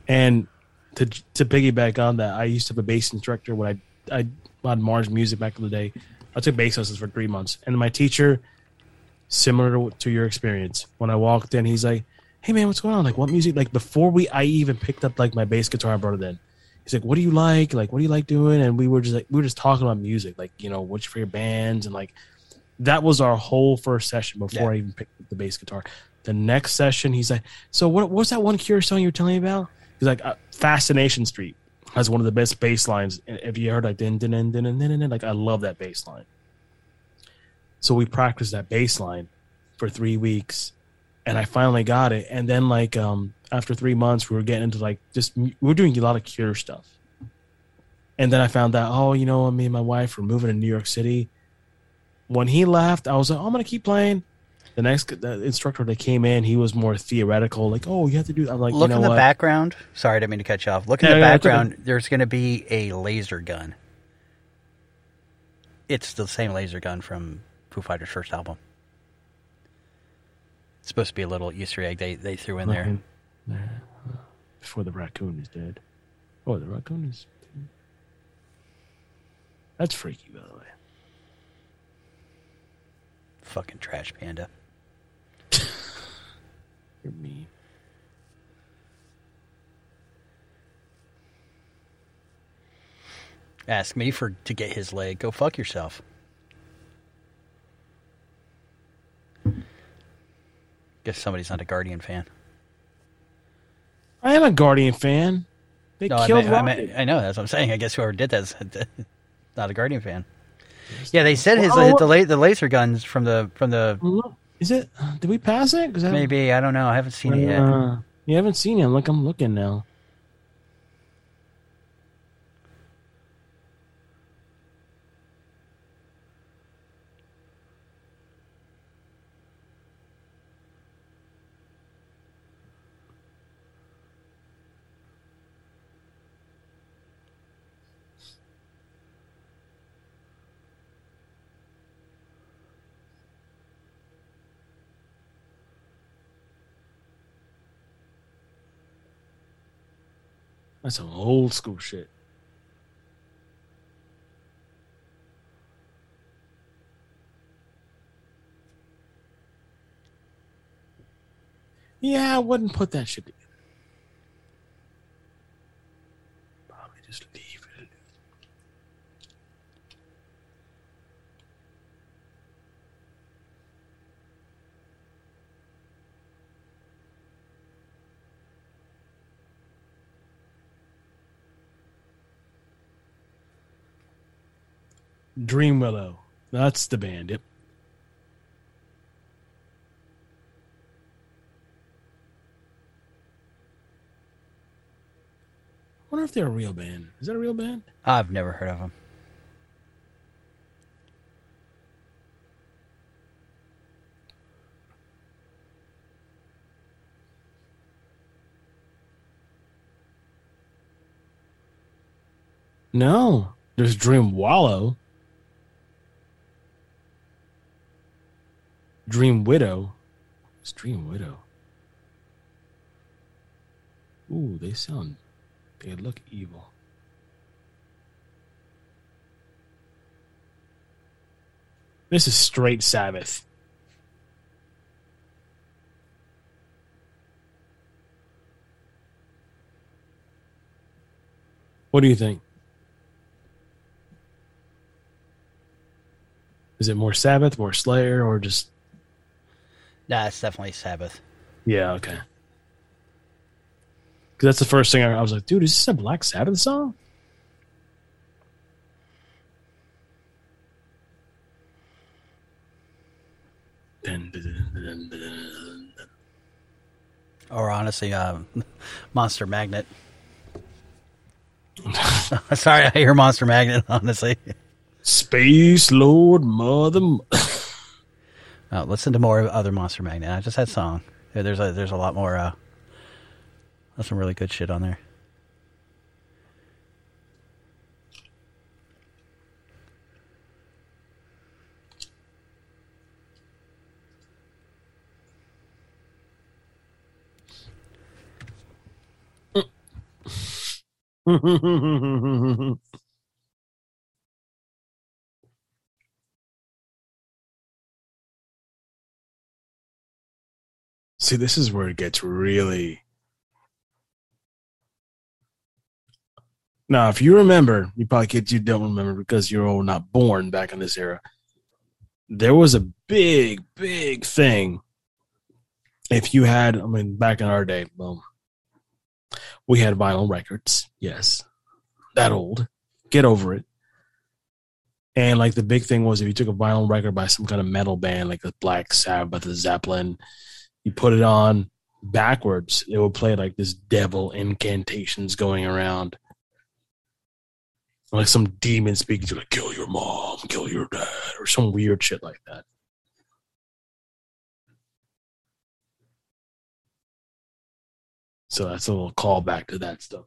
And to to piggyback on that, I used to have a bass instructor when I I had Mars music back in the day. I took bass lessons for three months, and my teacher, similar to, to your experience, when I walked in, he's like, "Hey man, what's going on? Like, what music?" Like before we, I even picked up like my bass guitar, I brought it in. he's like, "What do you like? Like, what do you like doing?" And we were just like, we were just talking about music, like you know, what's for your favorite bands, and like that was our whole first session before Yeah. I even picked up the bass guitar. The next session, he's like, "So what? What's that one Cure song you were telling me about?" He's like, uh, "Fascination Street." Has one of the best bass lines. Have you heard like din din din din din din? Like I love that bass line. So we practiced that bass line for three weeks, and I finally got it. And then like um after three months, we were getting into like just we were doing a lot of Cure stuff. And then I found out, oh, you know, me and my wife were moving to New York City. When he left, I was like, oh, I'm gonna keep playing. The next the instructor that came in, he was more theoretical, like, oh, you have to do. I'm like, Look you know in the what? background. Sorry, I didn't mean to cut you off. Look in Yeah, the okay. background. There's going to be a laser gun. It's the same laser gun from Foo Fighters' first album. It's supposed to be a little Easter egg they, they threw in there. There, Before the raccoon is dead. Oh, the raccoon is. dead. That's freaky, by the way. Fucking trash panda. You're mean. Ask me for to get his leg. Go fuck yourself. Guess somebody's not a Guardian fan. I am a Guardian fan. They No, I, killed I, Rocket. meant, I know that's what I'm saying. I guess whoever did that's [laughs] not a Guardian fan. Yeah, they said his Well, the, the laser guns from the from the Is it? Did we pass it? I maybe I don't know. I haven't seen it yet. Uh, you haven't seen it. Look, I'm looking now. That's some old school shit. Yeah, I wouldn't put that shit. Dream Willow. That's the band. Yep. I wonder if they're a real band. Is that a real band? I've never heard of them. No. There's Dream Wallow. Dream Widow. It's Dream Widow. Ooh, they sound. They look evil. This is straight Sabbath. What do you think? Is it more Sabbath, more Slayer, or just Nah, it's definitely Sabbath. yeah? Okay. Because that's the first thing I, I was like, dude, is this a Black Sabbath song? Or honestly, uh, [laughs] Monster Magnet. [laughs] [laughs] Sorry, I hear Monster Magnet. Honestly, Space Lord Mother. Oh, listen to more other Monster Magnet. I just had song. There's a there's a lot more. Uh, some really good shit on there. [laughs] See, this is where it gets really. Now, if you remember, you probably kids you don't remember because you're all not born back in this era. There was a big, big thing. If you had, I mean, back in our day, well, we had vinyl records. Yes, that old. Get over it. And like the big thing was if you took a vinyl record by some kind of metal band, like the Black Sabbath, the Zeppelin, you put it on backwards, it would play like this devil incantations going around like some demon speaking to like kill your mom, kill your dad, or some weird shit like that. So that's a little callback to that stuff.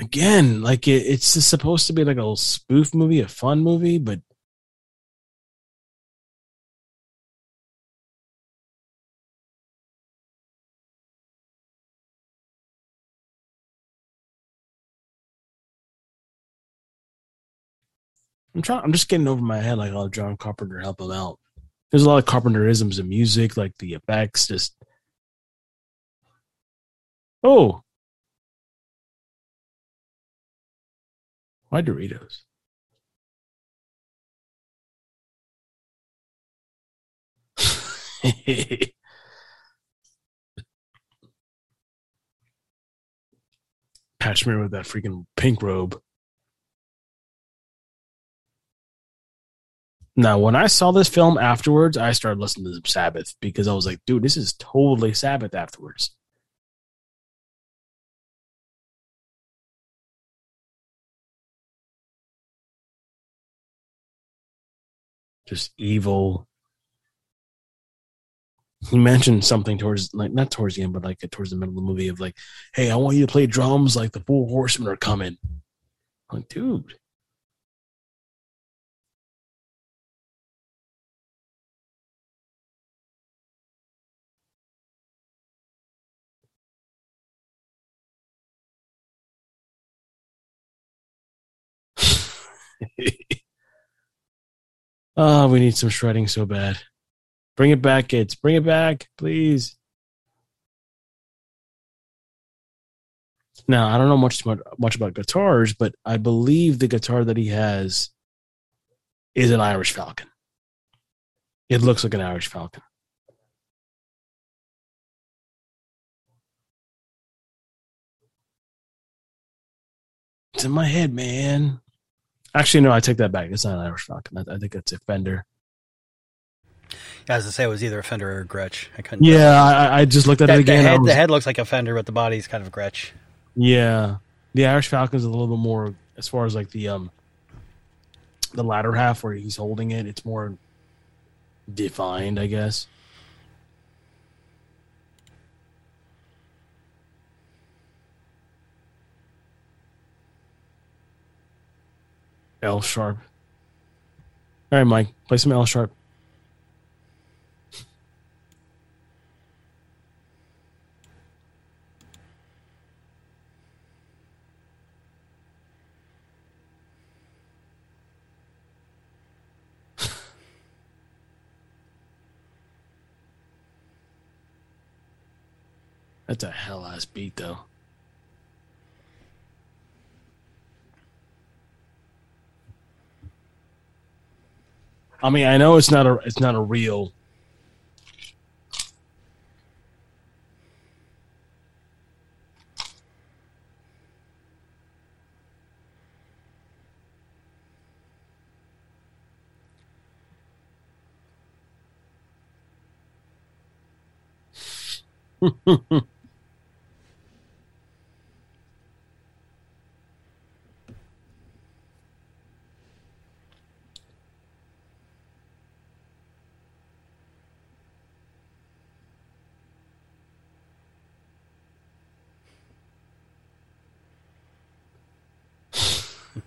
Again, like it, it's just supposed to be like a little spoof movie, a fun movie, but I'm trying. I'm just getting over my head like, oh, John Carpenter help him out. There's a lot of Carpenterisms in music, like the effects. Just oh, why Doritos? [laughs] Patch me with that freaking pink robe. Now, when I saw this film afterwards, I started listening to Sabbath because I was like, dude, this is totally Sabbath afterwards. Just evil. He mentioned something towards, like, not towards the end, but like towards the middle of the movie of like, hey, I want you to play drums like the Four Horsemen are coming. I'm like, dude. [laughs] oh, we need some shredding so bad. Bring it back, kids. Bring it back, please. Now, I don't know much much about guitars, but I believe the guitar that he has is an Irish Falcon. It looks like an Irish Falcon. It's in my head, man. Actually, no, I take that back. It's not an Irish Falcon. I, I think it's a Fender. Yeah, as I say, it was either a Fender or a Gretsch. I couldn't. Yeah, I, I, just looked at that, it again. The head, was, the head, looks like a Fender, but the body's kind of a Gretsch. Yeah, the Irish Falcon's a little bit more as far as like the um the latter half where he's holding it. It's more defined, I guess. L sharp. All right, Mike, play some L sharp. That's a hell ass beat, though. I mean, I know it's not a it's not a real [laughs]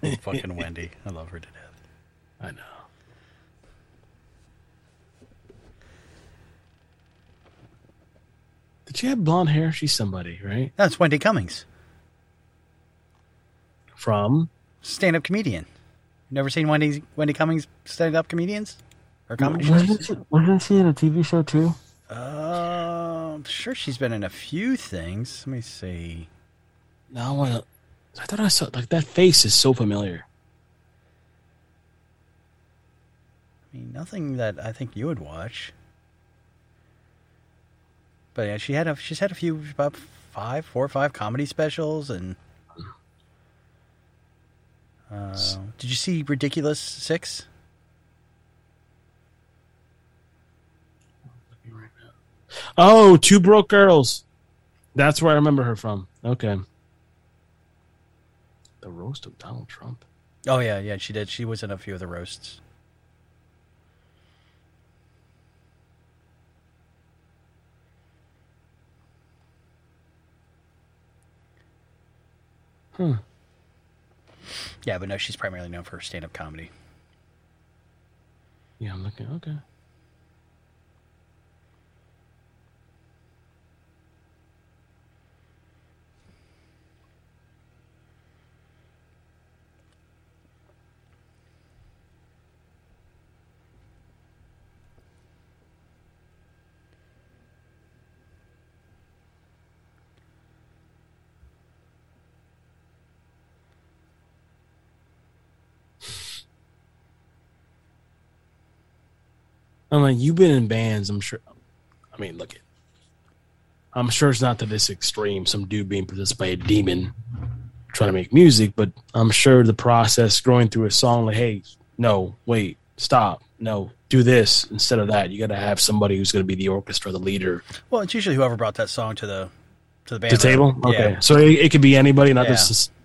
[laughs] Fucking Wendy. I love her to death. I know. Did she have blonde hair? She's somebody, right? That's Wendy Cummings. From stand up comedian. Never seen Wendy Wendy Cummings stand up comedians or comedy shows? Wasn't she, wasn't she in a TV show too? Uh, I'm sure she's been in a few things. Let me see. No, I want to. I thought I saw like that face is so familiar. I mean, nothing that I think you would watch. But yeah, she had a she's had a few about five, four or five comedy specials, and uh, did you see Ridiculous Six? Oh, Two Broke Girls. That's where I remember her from. Okay. The roast of Donald Trump. Oh yeah, yeah, she did. She was in a few of the roasts. Hmm. Yeah, but no, she's primarily known for her stand-up comedy. Yeah, I'm looking. Okay. I'm like, you've been in bands. I'm sure. I mean, look it. I'm sure it's not to this extreme. Some dude being possessed by a demon trying to make music, but I'm sure the process going through a song like, hey, no, wait, stop, no, do this instead of that. You got to have somebody who's going to be the orchestra, the leader. Well, it's usually whoever brought that song to the to the band. The table, okay. Yeah. So it, it could be anybody, not Yeah.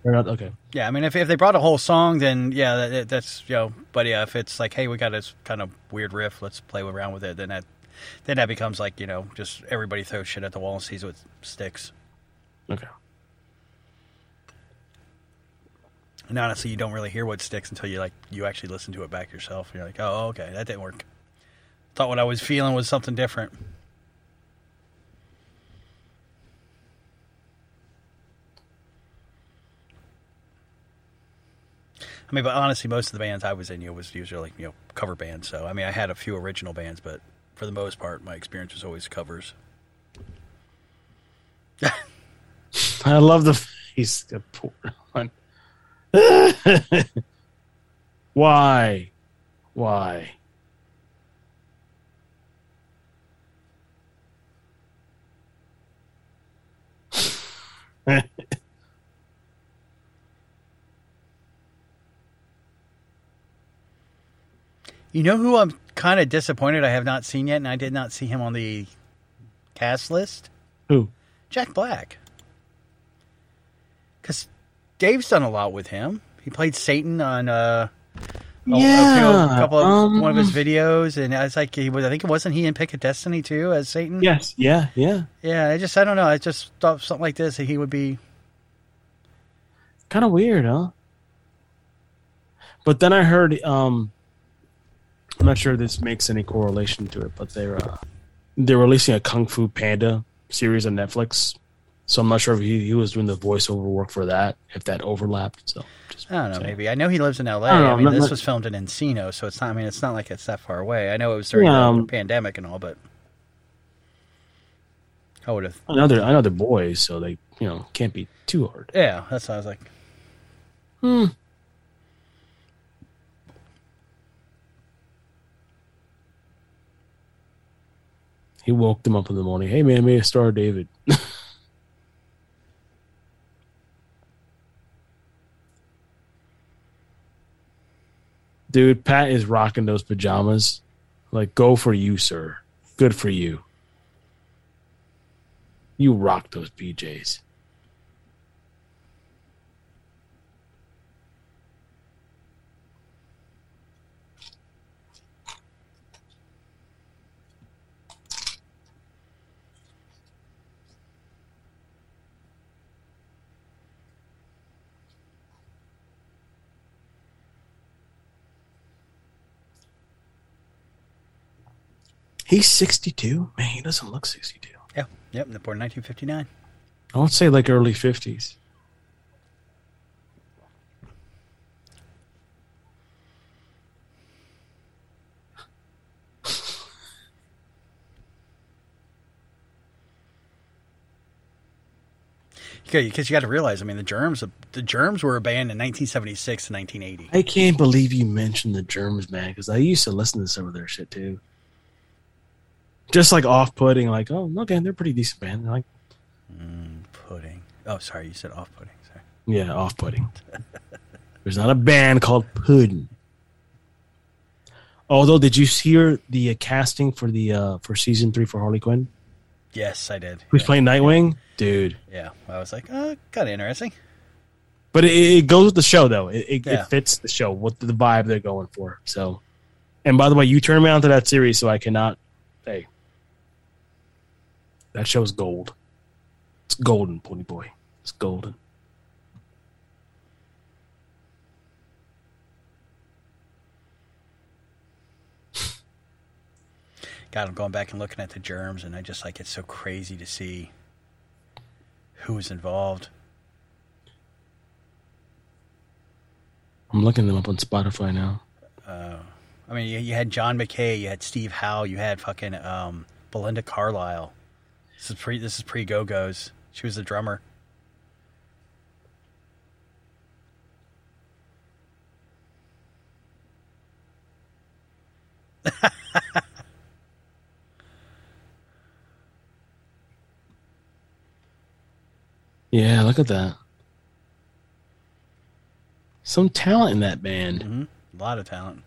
Or not, okay. Yeah, I mean, if if they brought a whole song, then yeah, that, that's you know. But yeah, if it's like, hey, we got this kind of weird riff, let's play around with it, then that then that becomes like you know, just everybody throws shit at the wall and sees what sticks. Okay. And honestly, you don't really hear what sticks until you like you actually listen to it back yourself. You're like, oh, okay, that didn't work. Thought what I was feeling was something different. I mean, but honestly, most of the bands I was in, you know, was usually like, you know, cover bands. So, I mean, I had a few original bands, but for the most part, my experience was always covers. [laughs] I love the face. The poor one. [laughs] Why? Why? [laughs] You know who I'm kind of disappointed I have not seen yet, and I did not see him on the cast list? Who? Jack Black. Because Dave's done a lot with him. He played Satan on uh, a- Yeah, a couple of um, one of his videos, and I was like, he was. I think it wasn't he in Pick of Destiny too as Satan. Yes. Yeah. Yeah. Yeah, I just I don't know. I just thought something like this that he would be. Kind of weird, huh? But then I heard. um I'm not sure this makes any correlation to it, but they're uh, they're releasing a Kung Fu Panda series on Netflix. So I'm not sure if he, he was doing the voiceover work for that, if that overlapped. So just I don't know. saying. Maybe I know he lives in L.A. I know, I mean, not- this not- was filmed in Encino, so it's not. I mean, it's not like it's that far away. I know it was during Yeah, the um, pandemic and all, but I would have. I know they're I know they're boys, so they you know can't be too hard. Yeah, that's what I was like. Hmm. He woke them up in the morning. Hey man, may I star David? [laughs] Dude, Pat is rocking those pajamas. Like, go for you, sir. Good for you. You rock those PJs. He's 62? Man, he doesn't look 62. Yeah, yep, born 1959. I would say like early 50s. because [laughs] you got to realize, I mean, the germs, the germs were a band in 1976 to 1980. I can't believe you mentioned the germs, man, because I used to listen to some of their shit too. Just like off-putting, like, oh, okay, they're a pretty decent band. Like, Mm, pudding. Oh, sorry, you said off putting. Sorry. yeah, off-putting. [laughs] There's not a band called Pudding. Although, did you hear the uh, casting for the uh, for season three for Harley Quinn? Yes, I did. Who's playing Nightwing, dude? Yeah, I was like, oh, kind of interesting. But it, it goes with the show, though. It, it, Yeah. it fits the show, what the vibe they're going for. So, and by the way, you turned me on to that series, so I cannot. Hey, that show's gold. It's golden, Pony Boy. It's golden. [laughs] God, I'm going back and looking at the Germs, and I just like it's so crazy to see who's involved. I'm looking them up on Spotify now. Uh, I mean, you, you had John McKay, you had Steve Howe, you had fucking um, Belinda Carlisle. This is pre. This is pre Go Go's. She was the drummer. Yeah, look at that. Some talent in that band. hmm A lot of talent.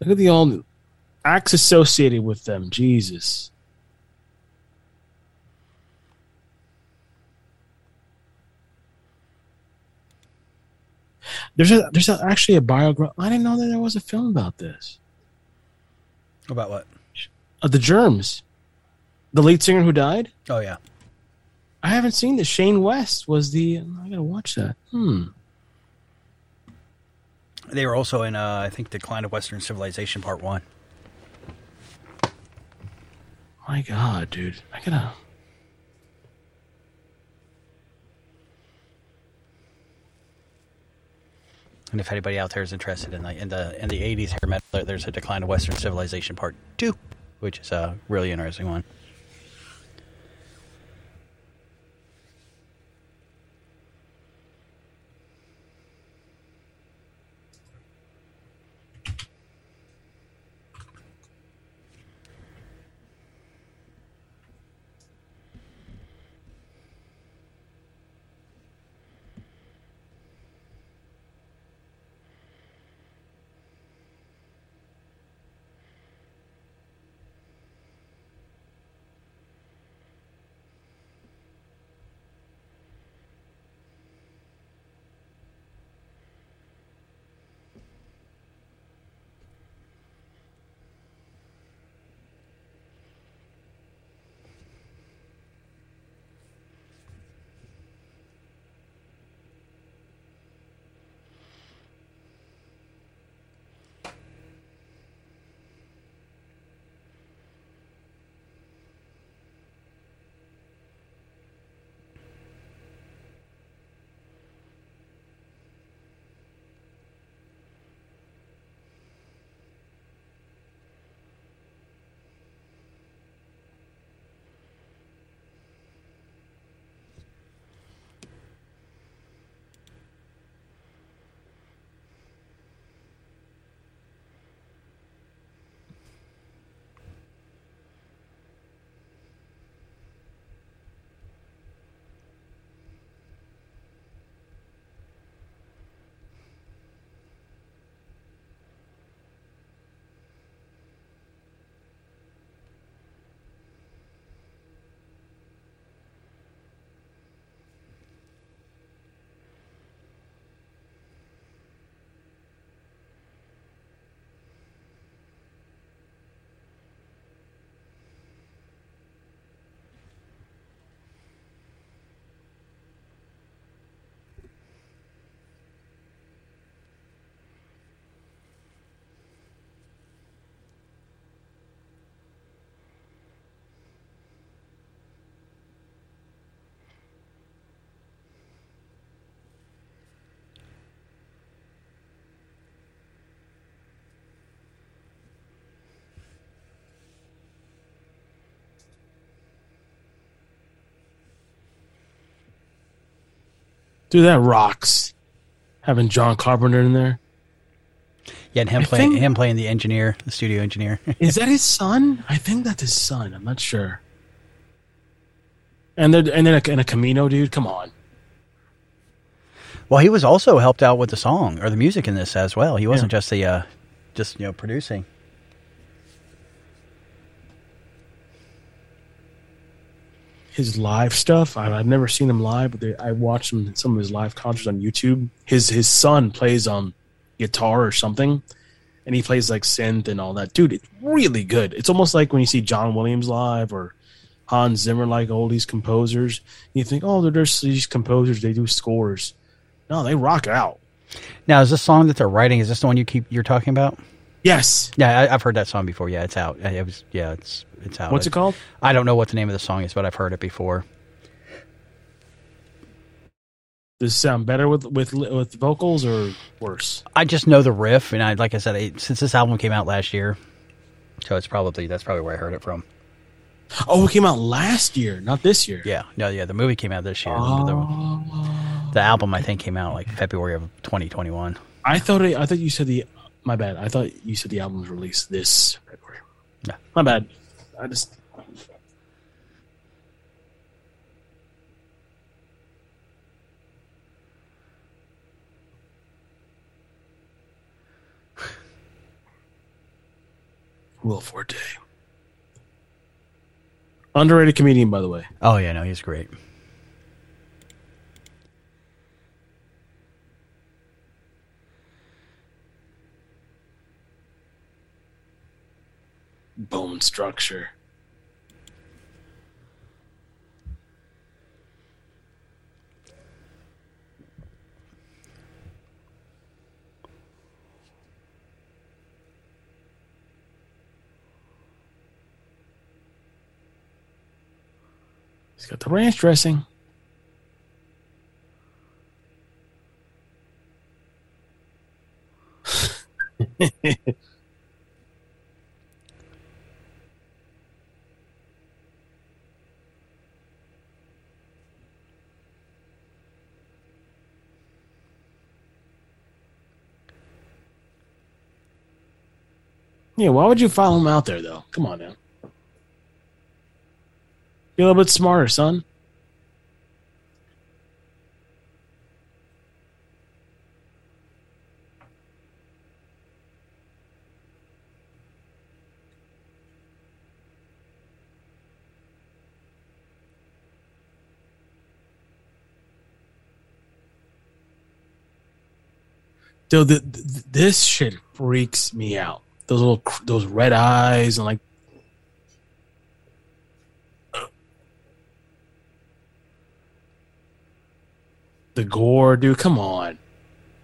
Look at the old acts associated with them. Jesus. There's a there's a, actually a biography. I didn't know that there was a film about this. About what? Of the Germs, the lead singer who died. Oh yeah. I haven't seen this. Shane West was the. I gotta watch that. Hmm. They were also in, uh, I think, Decline of Western Civilization Part One. My God, dude. I gotta. And if anybody out there is interested in the in the in the eighties hair metal, there's a Decline of Western Civilization Part Two, which is a really interesting one. Dude, that rocks. Having John Carpenter in there. Yeah, and him I playing think- him playing the engineer, the studio engineer. [laughs] Is that his son? I think that's his son. I'm not sure. And then and then a, and a Camino, dude. Come on. well, he was also helped out with the song or the music in this as well. He wasn't just the uh, just you know producing. His live stuff. I, I've never seen him live, but they, I watched some some of his live concerts on YouTube. His his son plays um guitar or something, and he plays like synth and all that. Dude, it's really good. It's almost like when you see John Williams live or Hans Zimmer, like all these composers. You think, oh, they're just these composers. They do scores. No, they rock out. Now, is this song that they're writing? Is this the one you keep you're talking about? Yes. Yeah, I, I've heard that song before. Yeah, it's out. It was yeah, it's it's out. What's it called? I don't know what the name of the song is, but I've heard it before. Does it sound better with with with vocals or worse? I just know the riff, and I like I said, it, since this album came out last year, so it's probably that's probably where I heard it from. Oh, it came out last year, not this year. Yeah, no, yeah, the movie came out this year. The- Oh. The, the album I think came out like February of 2021. I thought it, I thought you said the my bad. I thought you said the album was released this February. No. My bad. I just Will Forte. Underrated comedian, by the way. Oh yeah, no, he's great. Bone structure. He's got the ranch dressing. [laughs] Yeah, why would you follow him out there, though? Come on now. Be a little bit smarter, son. Dude, th- th- this shit freaks me out. Those little, those red eyes and like the gore, dude. Come on,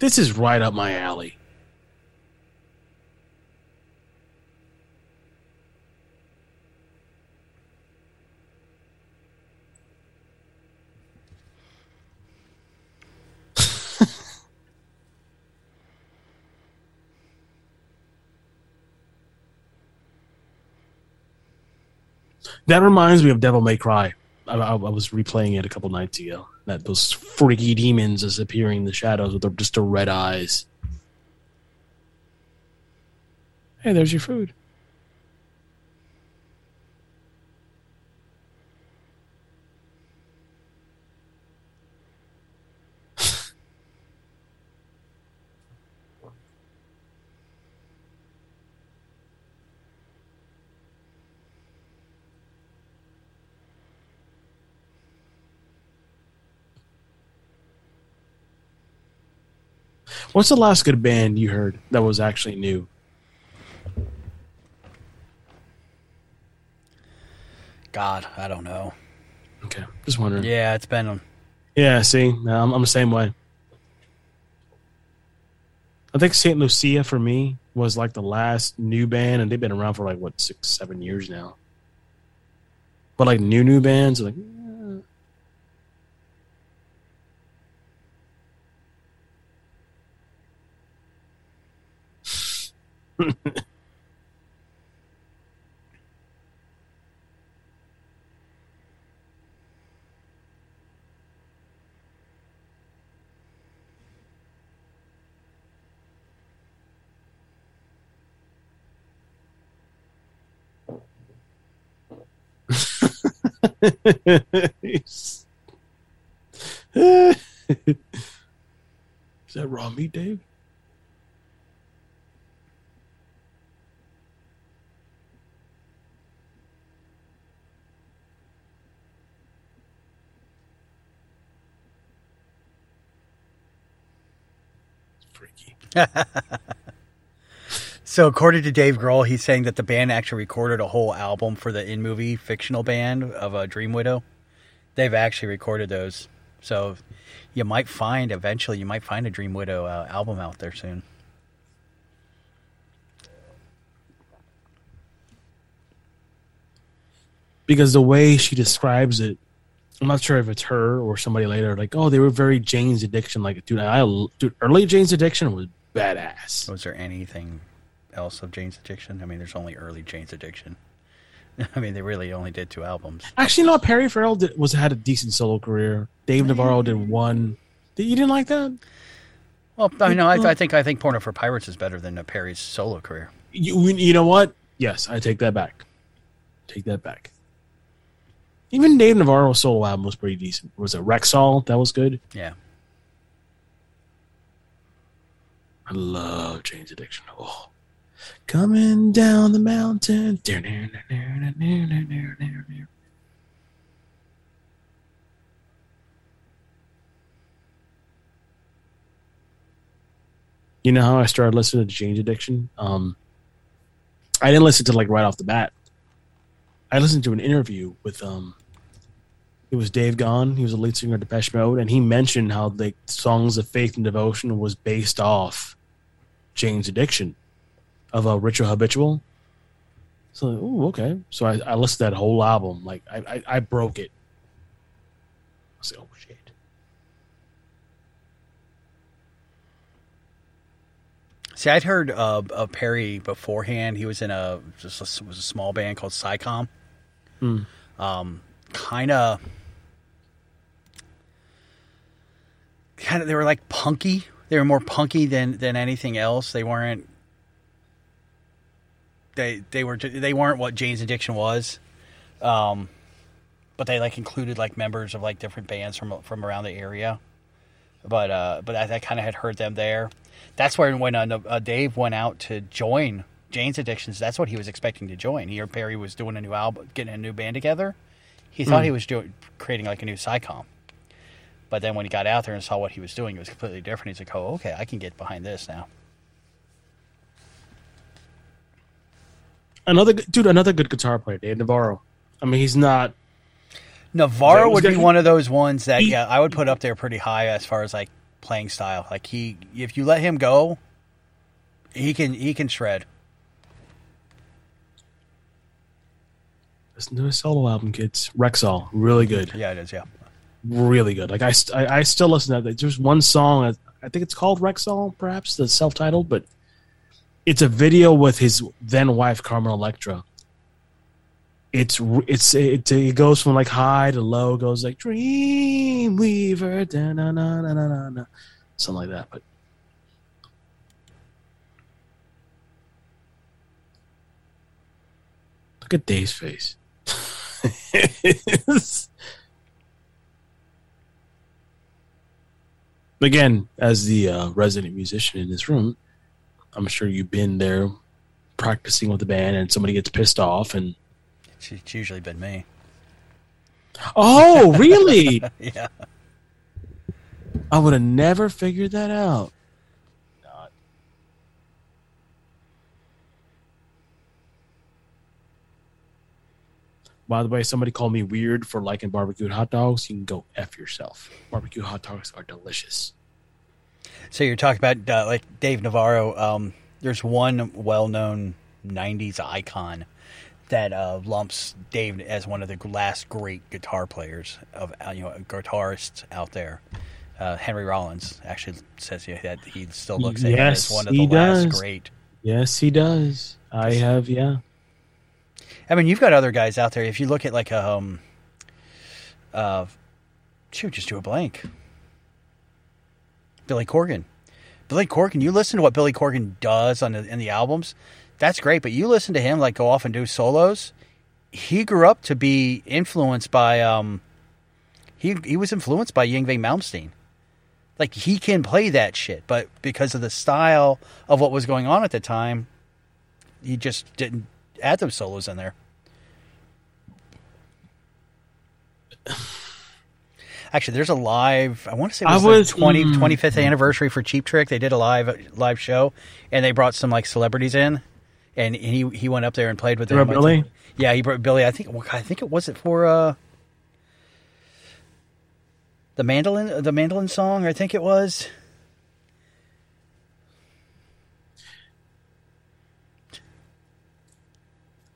this is right up my alley. That reminds me of Devil May Cry. I, I, I was replaying it a couple nights ago. That those freaky demons is appearing in the shadows with their, just their red eyes. Hey, there's your food. What's the last good band you heard that was actually new? God, I don't know. Okay, just wondering. Yeah, it's been. Yeah, see, I'm, I'm the same way. I think St. Lucia for me was like the last new band, and they've been around for like what six, seven years now. But like new new bands, like [laughs] Is that raw meat, Dave? [laughs] So, according to Dave Grohl, he's saying that the band actually recorded a whole album for the in movie fictional band of uh, Dream Widow. They've actually recorded those. So, you might find eventually, you might find a Dream Widow uh, album out there soon. because the way she describes it, I'm not sure if it's her or somebody later. Like, oh, they were very Jane's Addiction. Like, dude, I dude, early Jane's Addiction was badass. Was there anything else of Jane's Addiction? I mean, there's only early Jane's Addiction. [laughs] I mean, they really only did two albums. Actually, no. Perry Farrell did, was had a decent solo career. Dave Navarro did one. Did you didn't like that? Well, I know. I, I think I think Porno for Pirates is better than uh, Perry's solo career. You, you know what? Yes, I take that back. Take that back. Even Dave Navarro's solo album was pretty decent. Was it Rexall? That was good. Yeah. I love Jane's Addiction. Oh. Coming down the mountain. You know how I started listening to Jane's Addiction? Um, I didn't listen to like right off the bat. I listened to an interview with um it was Dave Gahan. He was a lead singer of Depeche Mode, and he mentioned how the songs of faith and devotion was based off Jane's Addiction of a ritual habitual. So, ooh, okay. So I, I listened to that whole album. Like I, I, I broke it. I said, oh shit. See, I'd heard uh, of Perry beforehand. He was in a just a, was a small band called Psi Com. Hmm. Um, kind of, kind of. They were like punky. They were more punky than than anything else. They weren't. They they were they weren't what Jane's Addiction was, um, but they like included like members of like different bands from from around the area. But uh, but I, I kind of had heard them there. That's where when uh, uh, Dave went out to join Jane's Addictions, that's what he was expecting to join. He heard Perry was doing a new album, getting a new band together. He thought Mm. he was doing creating like a new Psi Com. But then when he got out there and saw what he was doing, it was completely different. He's like, "Oh, okay, I can get behind this now." Another dude, another good guitar player, Dave Navarro. I mean, he's not. Navarro would be one of those ones that He- yeah, I would put up there pretty high as far as like playing style. Like he, if you let him go, he can he can shred. Listen to his solo album, kids. Rexall, really good. Yeah, it is. Yeah. Really good. Like I, I, I still listen to that. There's one song. I think it's called Rexall, perhaps the self-titled, but it's a video with his then wife Carmen Electra. It's it's it, it goes from like high to low. Goes like Dream Weaver, na na na na na, something like that. But look at Dave's face. [laughs] again, as the uh, resident musician in this room, I'm sure you've been there practicing with the band, and somebody gets pissed off, and It's, it's usually been me. oh, really? [laughs] yeah. I would have never figured that out. By the way, somebody called me weird for liking barbecued hot dogs. You can go f yourself. Barbecue hot dogs are delicious. So you're talking about uh, like Dave Navarro. Um, there's one well-known '90s icon that uh, lumps Dave as one of the last great guitar players of uh, you know guitarists out there. Uh, Henry Rollins actually says yeah, that he still looks at him as one of the he last does. great. Yes, he does. I have, yeah. I mean, you've got other guys out there. If you look at like a, um, uh, shoot, just do a blank. Billy Corgan. Billy Corgan. You listen to what Billy Corgan does on the, in the albums. That's great, but you listen to him like go off and do solos. he grew up to be influenced by um he he was influenced by Yngwie Malmsteen. Like he can play that shit, but because of the style of what was going on at the time, he just didn't add those solos in there. Actually, there's a live. I want to say it I was, was- the 20, mm. 25th anniversary for Cheap Trick. They did a live live show, and they brought some like celebrities in, and he he went up there and played with them. Billy? Yeah, he brought Billy. I think I think it was it for uh the mandolin the mandolin song. I think it was.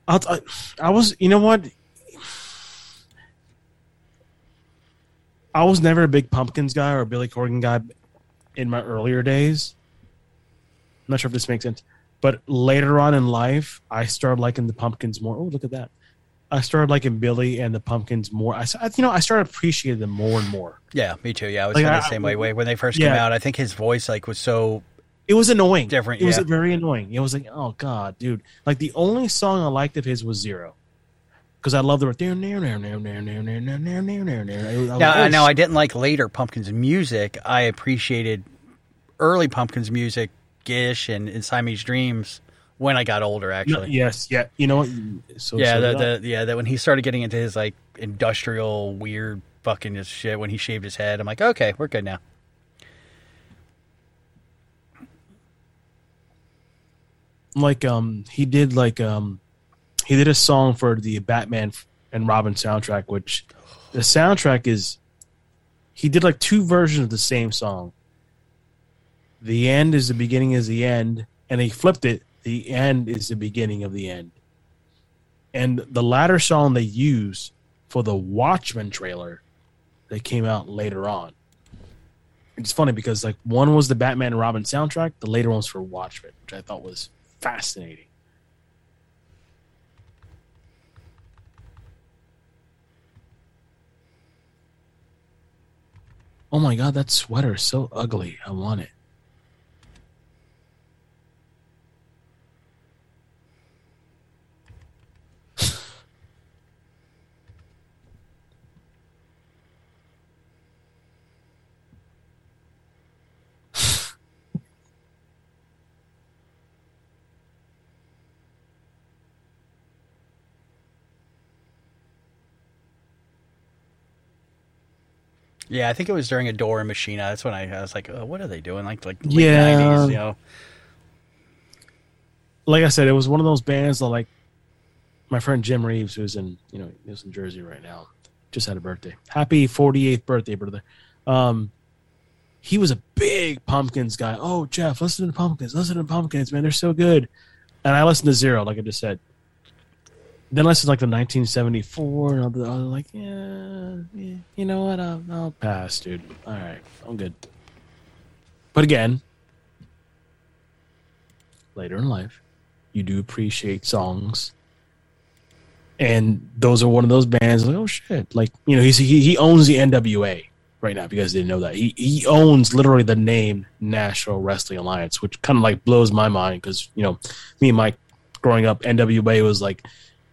I, I was, you know what? I was never a big Pumpkins guy or a Billy Corgan guy in my earlier days. I'm not sure if this makes sense, but later on in life, I started liking the Pumpkins more. Oh, look at that! I started liking Billy and the Pumpkins more. I, I- you know, I started appreciating them more and more. Yeah, me too. Yeah, I was Like, kind of I- the same way. way. When they first Yeah. came out, I think his voice like was so It was annoying. different. It was very annoying. It was like, oh god, dude! Like the only song I liked of his was Zero, because I love the there there there there there there there there there there there there. Now, I didn't like later Pumpkins music. I appreciated early Pumpkins music, Gish and, and Siamese Dreams when I got older. Actually, yes, yeah. You know what? So yeah, so the, the yeah that when he started getting into his like industrial weird fucking shit when he shaved his head, I'm like, okay, we're good now. Like um he did like um he did a song for the Batman and Robin soundtrack, which the soundtrack is he did like two versions of the same song. The end is the beginning is the end, and he flipped it. The end is the beginning of the end. And the latter song they used for the Watchmen trailer that came out later on. It's funny because like one was the Batman and Robin soundtrack, the later one's for Watchmen, which I thought was fascinating. Oh my god, that sweater is so ugly. I want it. Yeah, I think it was during Adore and Machina. That's when I, I was like, oh, what are they doing? Like like late Yeah. 90s, you know. Like I said, it was one of those bands that like my friend Jim Reeves, who's in you know he's in Jersey right now, just had a birthday. Happy 48th birthday, brother. Um, he was a big Pumpkins guy. Oh, Jeff, listen to the Pumpkins. Listen to the Pumpkins, man. They're so good. And I listened to Zero, like I just said. Then I listened to like the 1974, and I was like, yeah, yeah you know what? I'll, I'll pass, dude. All right, I'm good. But again, later in life, you do appreciate songs. And those are one of those bands like, oh shit. Like, you know, he's he, he owns the NWA right now, if you guys didn't know that. He he owns literally the name National Wrestling Alliance, which kind of like blows my mind because, you know, me and Mike growing up, NWA was like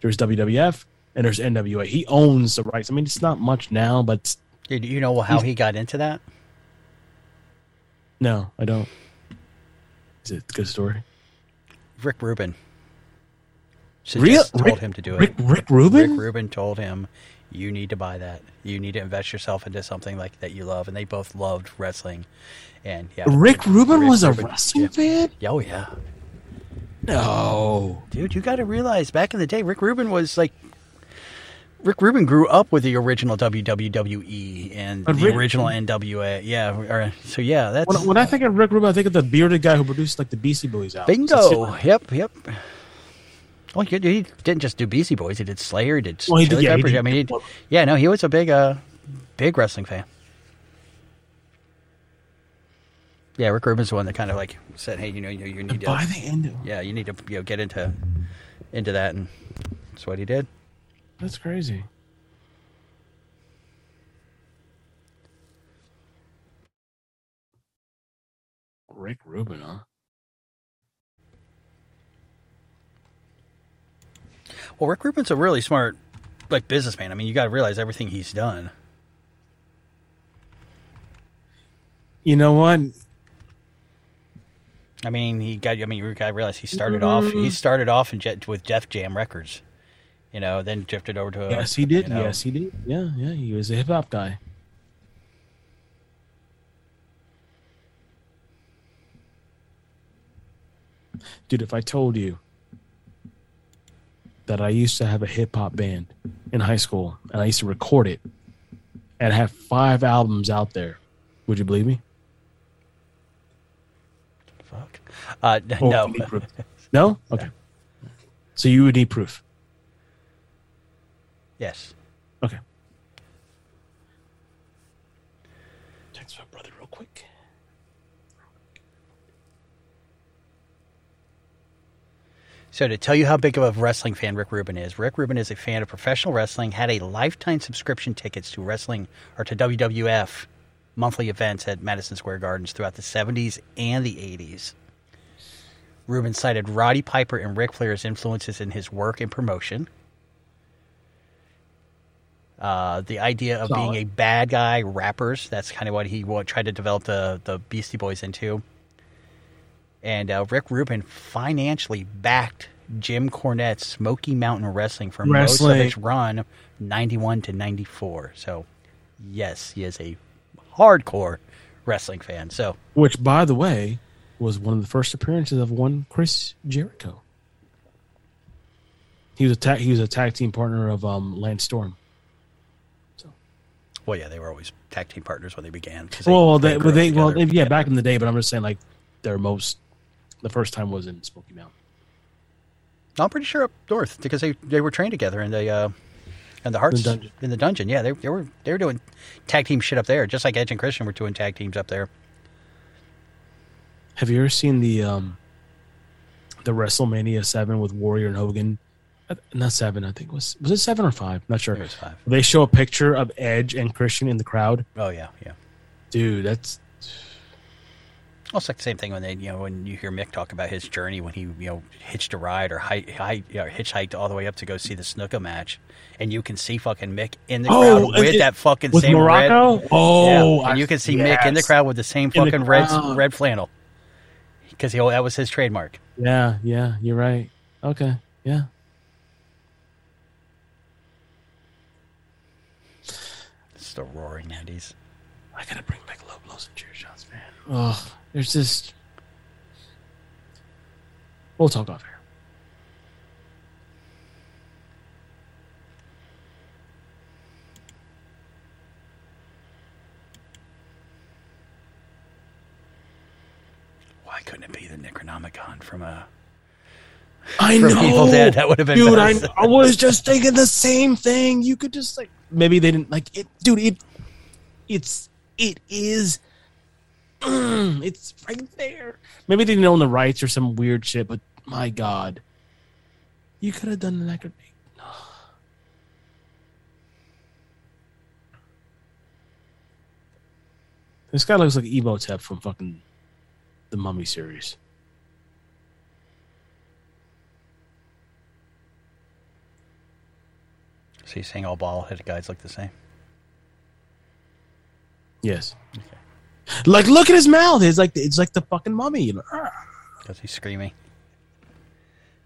there's WWF and there's NWA. He owns the rights. I mean, it's not much now, but Do you know how he got into that? no, I don't. Is it a good story? Rick Rubin. Real- told Rick- him to do it. Rick- Rick Rubin? Rick Rubin told him, "You need to buy that. You need to invest yourself into something like that you love." And they both loved wrestling. And yeah, Rick Rubin was a Rubin- wrestling yeah. fan? Oh yeah, No. dude, you got to realize back in the day, Rick Rubin was like. Rick Rubin grew up with the original WWE and But the Rick- original NWA. Yeah, or, so yeah, that's When, when I think of Rick Rubin, I think of the bearded guy who produced like the Beastie Boys album. bingo. Yep, yep. Well, he, he didn't just do Beastie Boys; he did Slayer, he did Well, he did- Chili yeah, he did- I mean, yeah, no, he was a big, uh, big wrestling fan. Yeah, Rick Rubin's the one that kind of like said, "Hey, you know, you, you need to By the end, yeah, you need to you know get into into that," and that's what he did. that's crazy. Rick Rubin, huh? Well, Rick Rubin's a really smart, like businessman. I mean, you got to realize everything he's done. You know what? I mean, he got. I mean, you got to realize he started off. He mm-hmm. started off in Jet, with Def Jam Records, you know, then drifted over to. A, Yes, he did. you know, Yes, he did. Yeah, yeah. He was a hip hop guy. Dude, if I told you that I used to have a hip hop band in high school and I used to record it and have five albums out there, would you believe me? Fuck. Uh, Or no. would you? [laughs] No? Okay. So you would need proof. yes. Okay. Text my brother real quick. So to tell you how big of a wrestling fan Rick Rubin is, Rick Rubin is a fan of professional wrestling, had a lifetime subscription tickets to wrestling or to WWF monthly events at Madison Square Gardens throughout the 70s and the 80s. Rubin cited Roddy Piper and Ric Flair as influences in his work and promotion. Uh, the idea of being a bad guy rappers, that's kind of what he tried to develop the, the Beastie Boys into and uh, Rick Rubin financially backed Jim Cornette's Smoky Mountain Wrestling for most of its run, ninety-one to ninety-four. So, yes, he is a hardcore wrestling fan. So, Which, by the way, was one of the first appearances of one Chris Jericho. He was a tag, he was a tag team partner of um, Lance Storm. So, well, yeah, they were always tag team partners when they began. well, they, grew well, they, well, together. yeah, back in the day. But I'm just saying, like, their most, the first time was in Smoky Mountain. I'm pretty sure up north because they, they were trained together and they uh, in the Harts dungeon. in the dungeon. Yeah, they, they were they were doing tag team shit up there, just like Edge and Christian were doing tag teams up there. Have you ever seen the um, the WrestleMania Seven with Warrior and Hogan? Uh, Not seven, I think was was it seven or five? Not sure. It was five. They show a picture of Edge and Christian in the crowd. Oh yeah, yeah. Dude, that's It's like the same thing when they, you know, when you hear Mick talk about his journey when he, you know, hitched a ride or you know, hitchhiked all the way up to go see the Snuka match, and you can see fucking Mick in the Oh, crowd with it- that fucking with same Morocco? red. Oh, yeah. and you can see Mick in the crowd with the same In the fucking red red flannel because he that was his trademark. yeah, yeah. You're right. Okay, yeah. It's the roaring nineties. I gotta bring back low blows and chair shots, man. Oh, there's just. We'll talk off air. Why couldn't it be the Necronomicon from a? I From know. Evil Dead, that would have been dude. I. I was just thinking the same thing. You could just like maybe they didn't like it, dude. It it's it is. [clears throat] It's right there. Maybe they didn't own the rights or some weird shit, but my god, you could have done the necro. [sighs] This guy looks like Imhotep from fucking the Mummy series. So you saying all bald headed guys look the same? Yes. Like, look at his mouth. It's like it's like the fucking mummy. You know? Because he's screaming.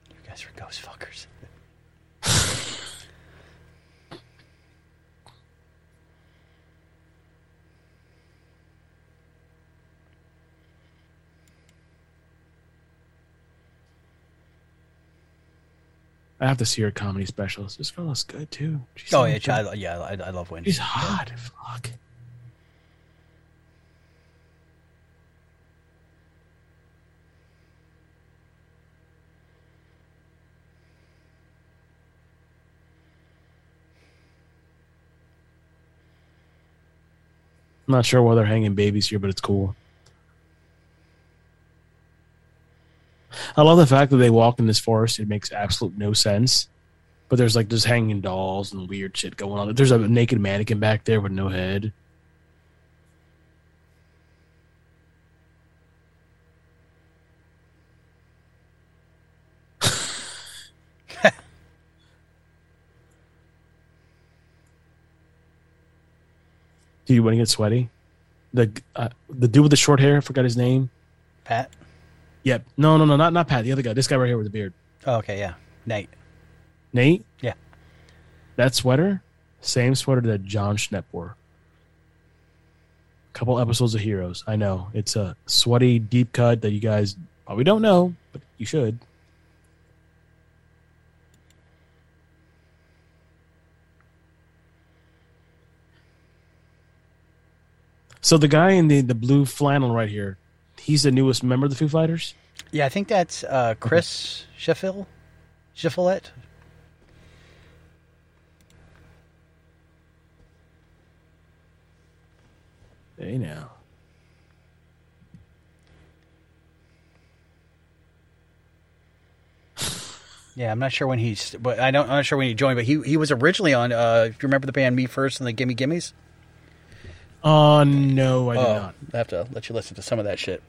You guys are ghost fuckers. I have to see her comedy specials. This girl looks good too. She's Oh yeah, I, yeah, I, I love Whitney. she's hot. Fuck. I'm not sure why they're hanging babies here, but it's cool. I love the fact that they walk in this forest. It makes absolute no sense. But there's like just hanging dolls and weird shit going on. There's a naked mannequin back there with no head. Do you want to get sweaty? The uh, the dude with the short hair, I forgot his name. Pat. Yep. No, no, no, not not Pat. The other guy. This guy right here with the beard. Oh, okay, yeah. Nate. Nate. Yeah. That sweater, same sweater that John Schnepp wore. A Couple episodes of Heroes. I know it's a sweaty deep cut that you guys probably don't know, but you should. So the guy in the, the blue flannel right here, he's the newest member of the Foo Fighters. Yeah, I think that's uh, Chris Sheffield. Shiflett. Hey now. Yeah, I'm not sure when he's, but I don't. I'm not sure when he joined. But he he was originally on. Uh, if you remember the band Me First and the Gimme Gimmes. Oh no, I did Oh, not. I have to let you listen to some of that shit.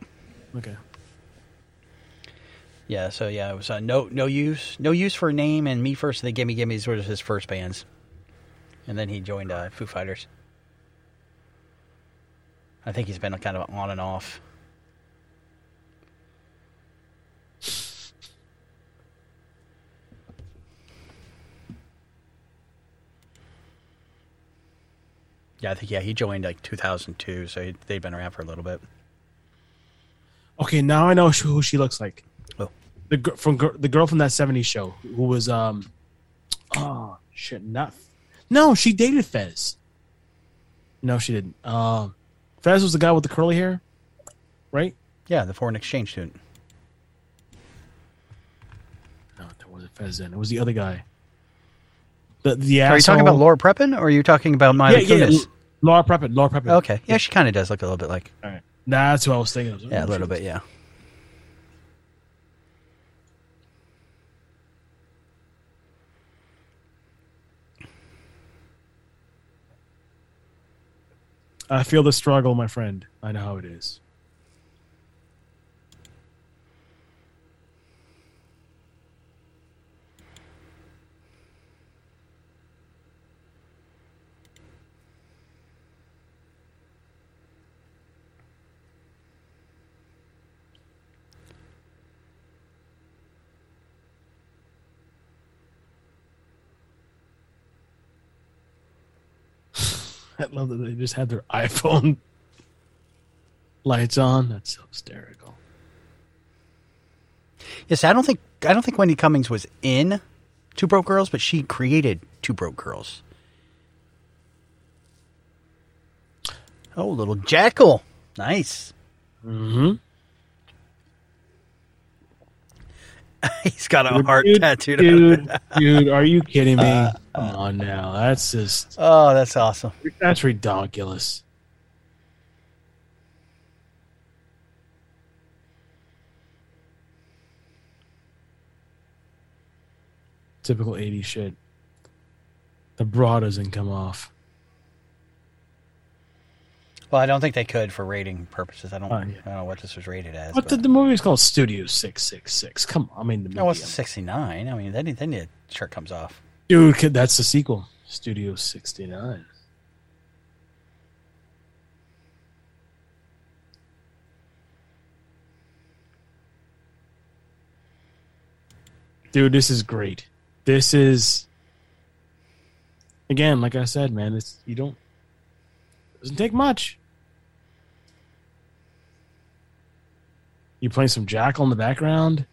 Okay. Yeah, so yeah, it was uh, no no use no use for a name and Me First and the Gimme Gimmes were his first bands, and then he joined uh, Foo Fighters. I think he's been kind of on and off. Yeah, I think yeah he joined like 2002, so he, they'd been around for a little bit. Okay, now I know who she looks like. Oh. The from the girl from that '70s show who was um, oh shit, not no, she dated Fez. No, she didn't. Um, Fez was the guy with the curly hair, right? Yeah, the foreign exchange student. No, that wasn't Fez. Then it was the other guy. The the Are you talking about Laura Prepon, or are you talking about Mila Yeah, yeah, Kunis? L- Laura Prepon. Laura Prepon. Okay, yeah, she kind of does look a little bit like. All right, that's what I was thinking. Was Yeah, a little bit, yeah. I feel the struggle, my friend. I know how it is. I love that they just had their [laughs] iPhone lights on. That's so hysterical. Yes, I don't think I don't think Whitney Cummings was in Two Broke Girls, but she created Two Broke Girls. Oh, little jackal, nice. Mm-hmm. [laughs] He's got a heart dude, tattooed. Dude, [laughs] dude, are you kidding me? Uh, come on now. That's just oh, that's awesome. that's ridiculous. Typical 80s shit. The bra doesn't come off. Well, I don't think they could for rating purposes. I don't. Oh, yeah. I don't know what this was rated as. But the, the movie is called Studio 666. Come on. I mean, the movie. no, it's sixty nine. I mean, then then the shirt comes off. Dude, that's the sequel. Studio 69. Dude, this is great. This is again, like I said, man, it's you don't doesn't take much. You playing some Jackal in the background?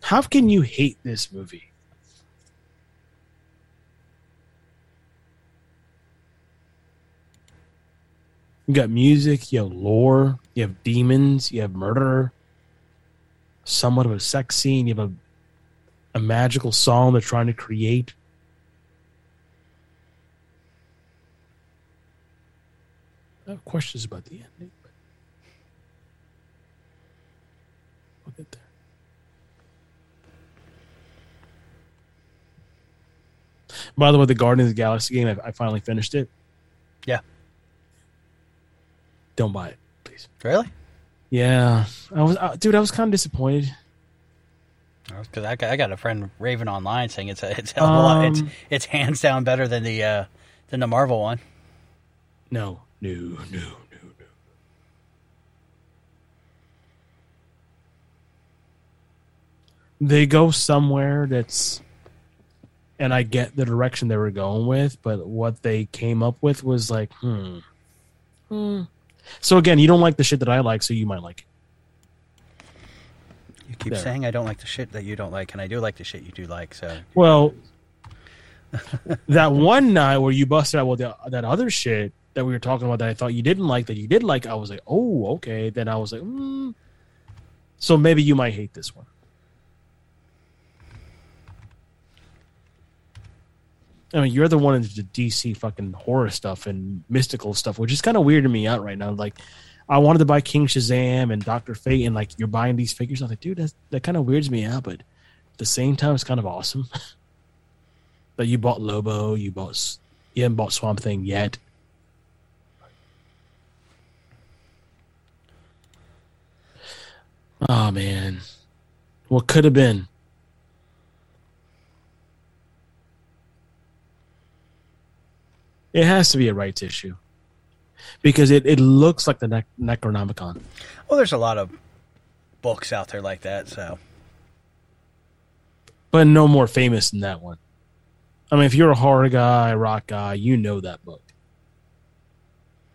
How can you hate this movie? You got music, you have lore, you have demons, you have murder, somewhat of a sex scene, you have a, a magical song they're trying to create. I have questions about the ending. But we'll get there. By the way, the Guardians of the Galaxy game, I, I finally finished it. Yeah. Don't buy it, please. Really? Yeah, I was, uh, dude. I was kind of disappointed. Because I, got- I got a friend raving online saying it's a, it's a a lot, it's Um, it's hands down better than the uh, than the Marvel one. No, no, no, no, no. They go somewhere that's, and I get the direction they were going with, but what they came up with was like, hmm. hmm. So again, you don't like the shit that I like, so you might like it. You keep There. saying I don't like the shit that you don't like, and I do like the shit you do like. So Well, [laughs] that one night where you busted out with the, that other shit that we were talking about that I thought you didn't like that you did like, I was like, oh, okay. Then I was like, mm. so maybe you might hate this one. I mean, you're the one into the DC fucking horror stuff and mystical stuff, which is kind of weirding me out right now. Like, I wanted to buy King Shazam and Doctor Fate, and like you're buying these figures. I'm like, dude, that's, that kind of weirds me out, but at the same time, it's kind of awesome. [laughs] that you bought Lobo, you bought, you haven't bought Swamp Thing yet. Oh man, what could have been? It has to be a rights issue because it, it looks like the ne- Necronomicon. well, there's a lot of books out there like that. So but no more famous than that one. I mean, if you're a horror guy, rock guy, you know that book.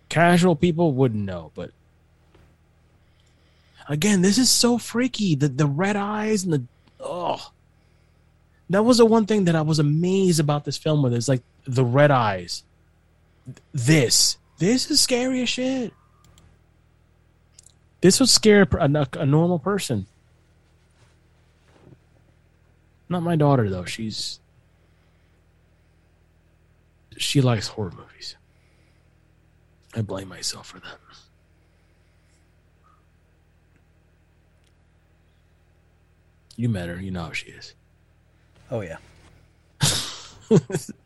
Casual people wouldn't know, but again, this is so freaky. The the red eyes and the oh, that was the one thing that I was amazed about this film with. Is like the red eyes. This this is scary as shit. This would scare a, a, a normal person. Not my daughter though. She's she likes horror movies. I blame myself for that. You met her, you know how she is. oh yeah, [laughs]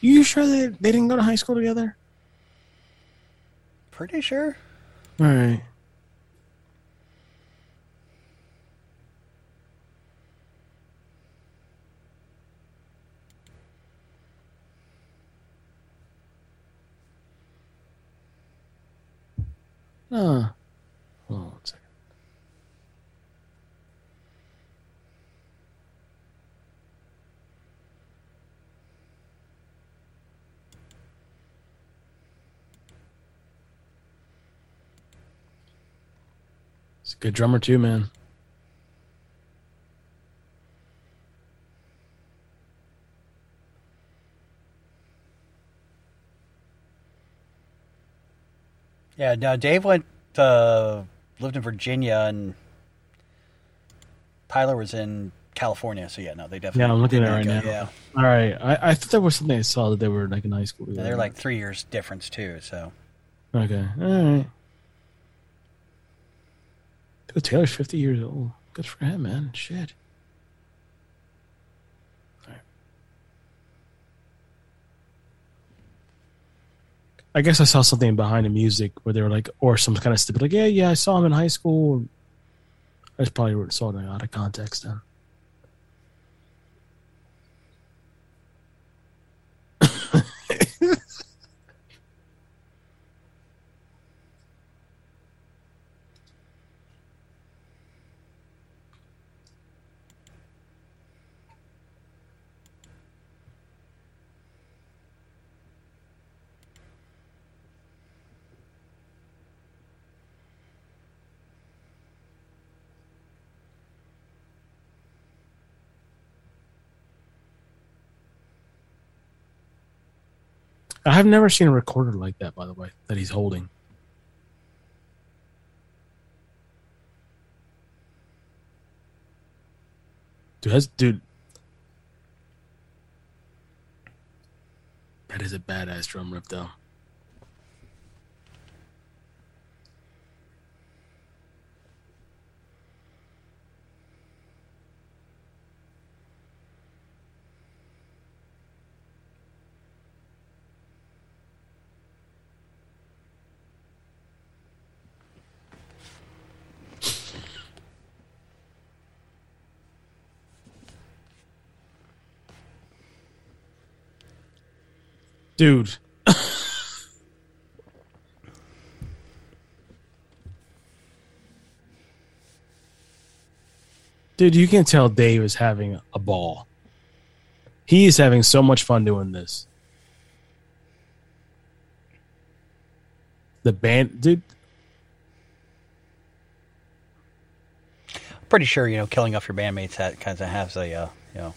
You sure they they didn't go to high school together? pretty sure. All right. Ah. Hold on one second. He's a good drummer too, man. Yeah, no, Dave went uh, lived in Virginia and Taylor was in California. So yeah, no, they definitely. Yeah, I'm looking at it right go- now. Yeah, All right. I, I thought there was something I saw that they were like in high school. Yeah, they're like three years difference too. So Okay. All right. Taylor's 50 years old. Good for him, man. Shit. I guess I saw something behind the music where they were like, or some kind of stupid, like, yeah, yeah, I saw him in high school. I just probably saw it out of context then. I have never seen a recorder like that, by the way, that he's holding. Dude, that's dude. That is a badass drum rip, though. Dude. Dude, you can tell Dave is having a ball. He is having so much fun doing this. The band, dude. Pretty sure you know killing off your bandmates that kind of has a uh, you know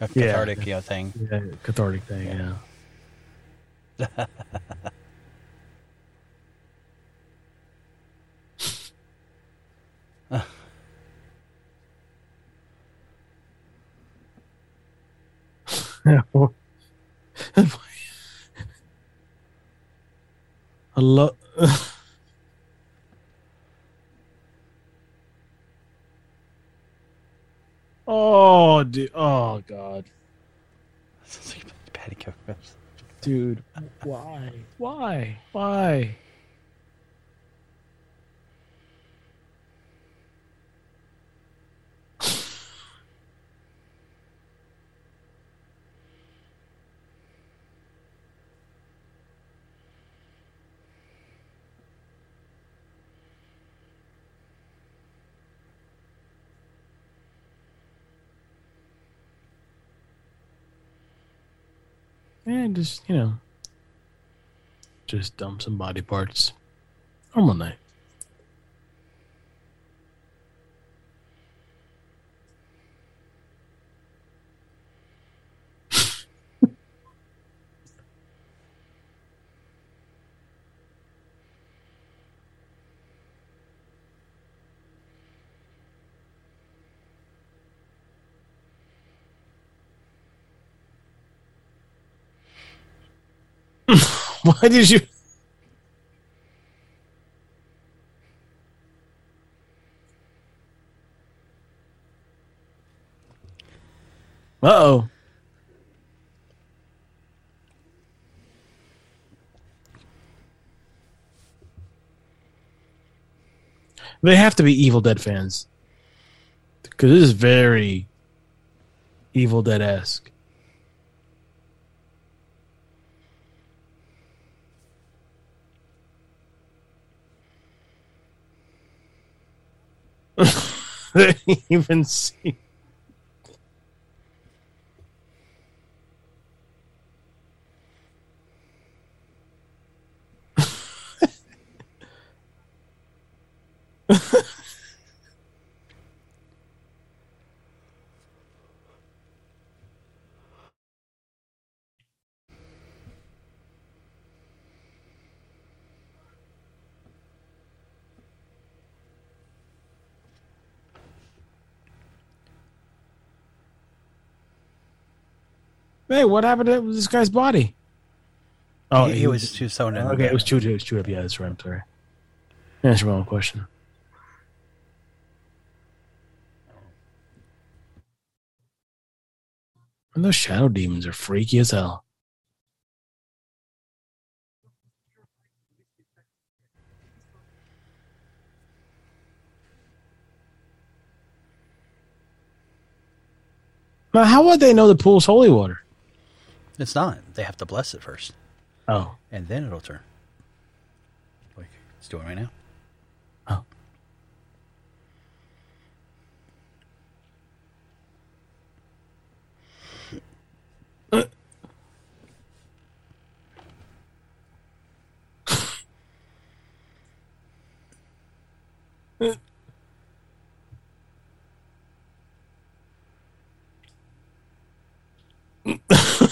a Yeah. cathartic you know thing. Yeah, cathartic thing, yeah. Hello. oh, dude. Oh, God. Sounds like a Patty Cokes. Dude, why? Why? Why? And just, you know, just dump some body parts. Normal night. [laughs] Why did you? Uh oh. They have to be Evil Dead fans. Because this is very Evil Dead esque. [laughs] even see. [laughs] Hey, what happened to this guy's body? Oh, he, he was too sewn in. Okay, it was chewed. It was chewed up. Yeah, that's right. I'm sorry. Answer my own question. And those shadow demons are freaky as hell. Now, how would they know the pool's holy water? It's not. They have to bless it first. Oh. And then it'll turn. Like it's doing right now. Oh. Uh. [laughs]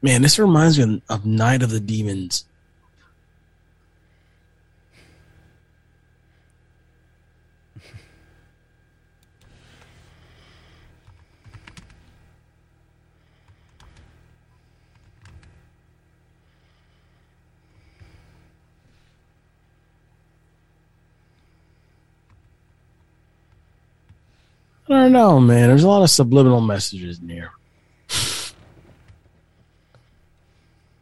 Man, this reminds me of Night of the Demons. I don't know, man. There's a lot of subliminal messages in here.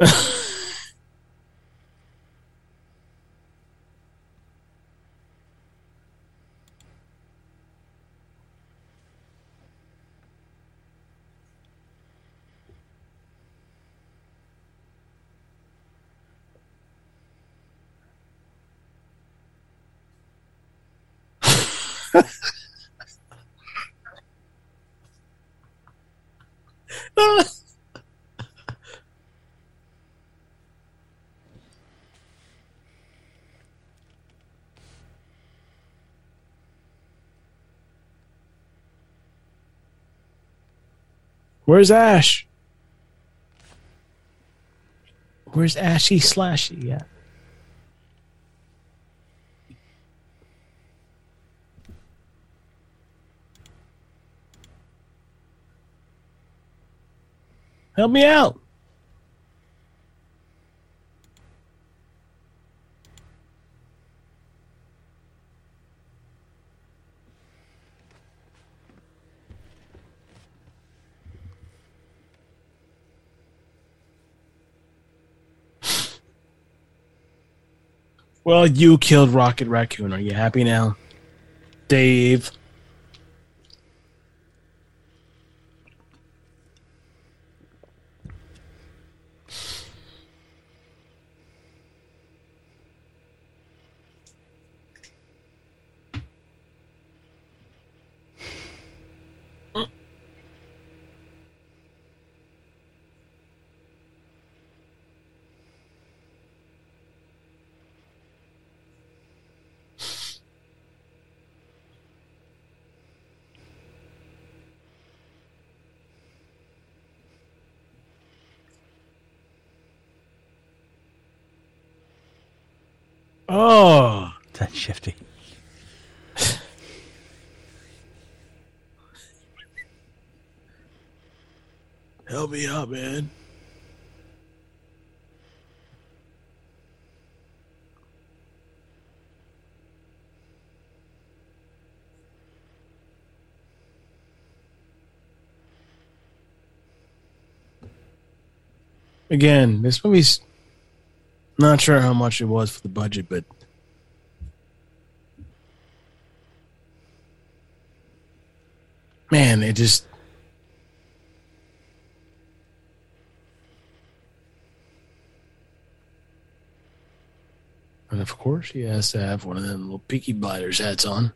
[laughs] Where's Ash? Where's Ashy Slashy at? Help me out. Well, you killed Rocket Raccoon. Are you happy now? Dave. Oh. That's shifty. Help me out, man. Again, this movie's not sure how much it was for the budget, but man, it just And of course, he has to have one of them little Peaky Blinders hats on.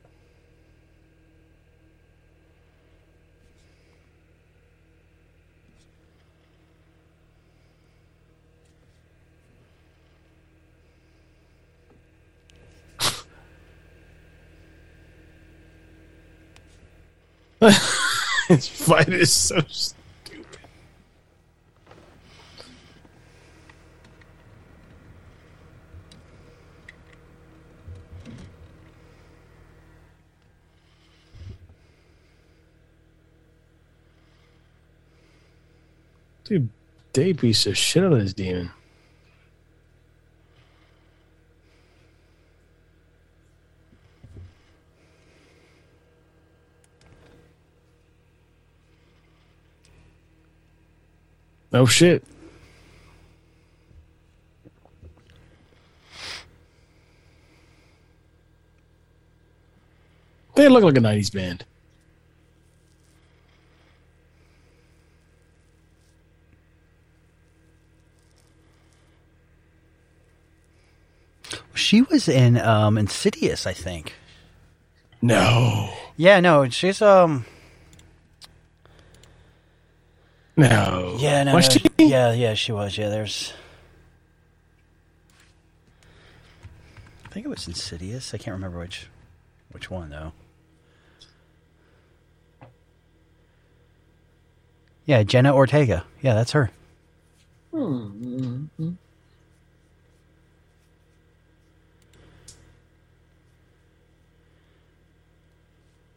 His fight is so stupid. Dude, Dave piece of shit on this demon. No shit. They look like a 90s band. She was in um, Insidious, I think. No. Yeah, no, she's um. No. Yeah, no, Was no, she? yeah, yeah, she was. Yeah, there's. I think it was Insidious. I can't remember which. which one though. Yeah, Jenna Ortega. Yeah, that's her. Hmm.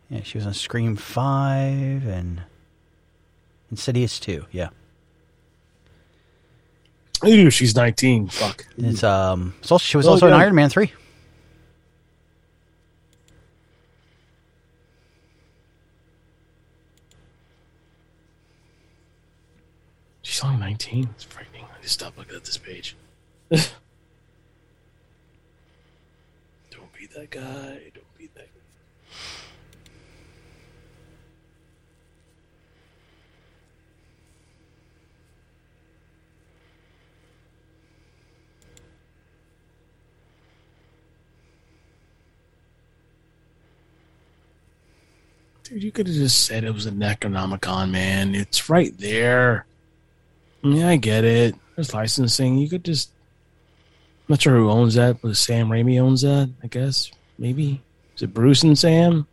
Yeah, she was on Scream Five and Insidious Two. Yeah, Ooh, she's 19. Fuck. it's um. So she was Oh, also in. Iron Man Three. She's only 19. It's frightening. I just stop looking at this page. [laughs] Don't be that guy. Don't be that You could have just said it was a Necronomicon, man. It's right there. Yeah, I get it. There's licensing. You could just. I'm not sure who owns that, but Sam Raimi owns that, I guess. Maybe. Is it Bruce and Sam?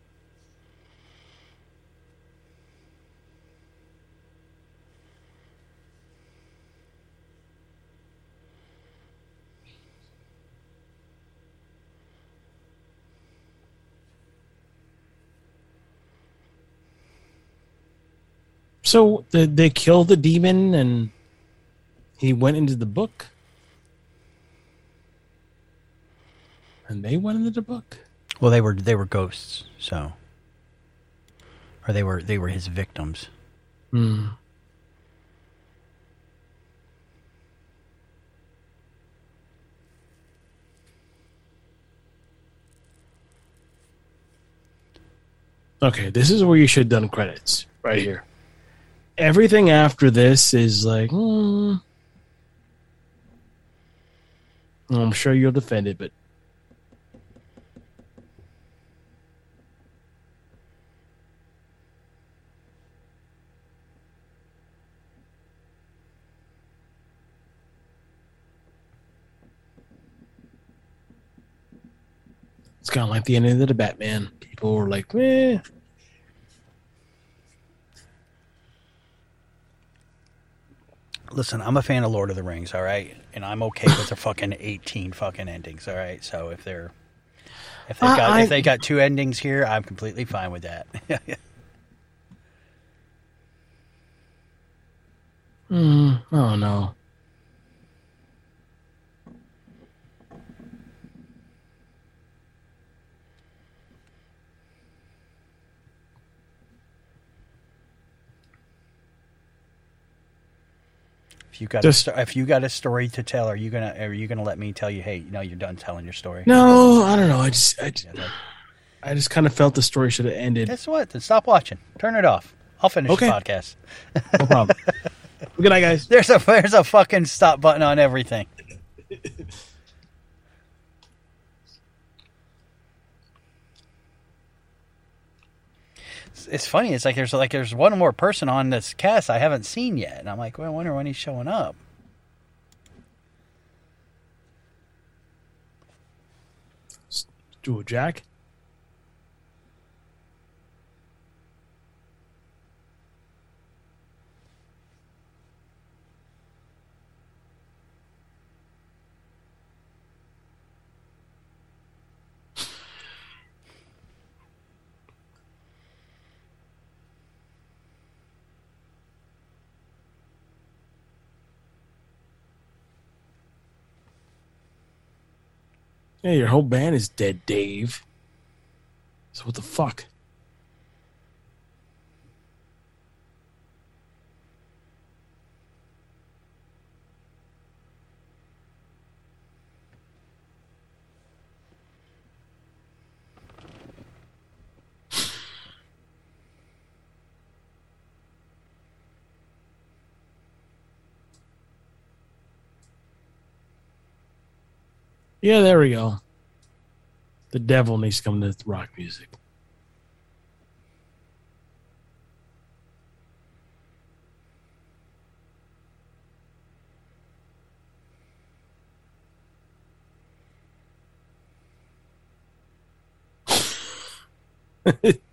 So did they kill the demon and he went into the book? And they went into the book? Well, they were they were ghosts, so or they were they were his victims. Hmm. Okay, this is where you should have done credits right here. Everything after this is like, hmm. I'm sure you'll defend it, but it's kind of like the ending of the Batman. People were like, eh. Listen, I'm a fan of Lord of the Rings, all right, and I'm okay with the fucking 18 fucking endings, all right. So if they're if they got I- if they got two endings here, I'm completely fine with that. [laughs] Hmm, I don't you got Just- a, if you got a story to tell, are you gonna are you gonna let me tell you? Hey, no, you're done telling your story. No, I don't know. I just, I just, I just kind of felt the story should have ended. Guess what? Then stop watching. Turn it off. I'll finish Okay. the podcast. No problem. [laughs] Good night, guys. There's a there's a fucking stop button on everything. [laughs] It's- funny. It's like there's like there's one more person on this cast I haven't seen yet, and I'm like, well, I wonder when he's showing up. Jewel Jack. Yeah, your whole band is dead, Dave. So what the fuck? Yeah, there we go. The devil needs to come to rock music. [laughs]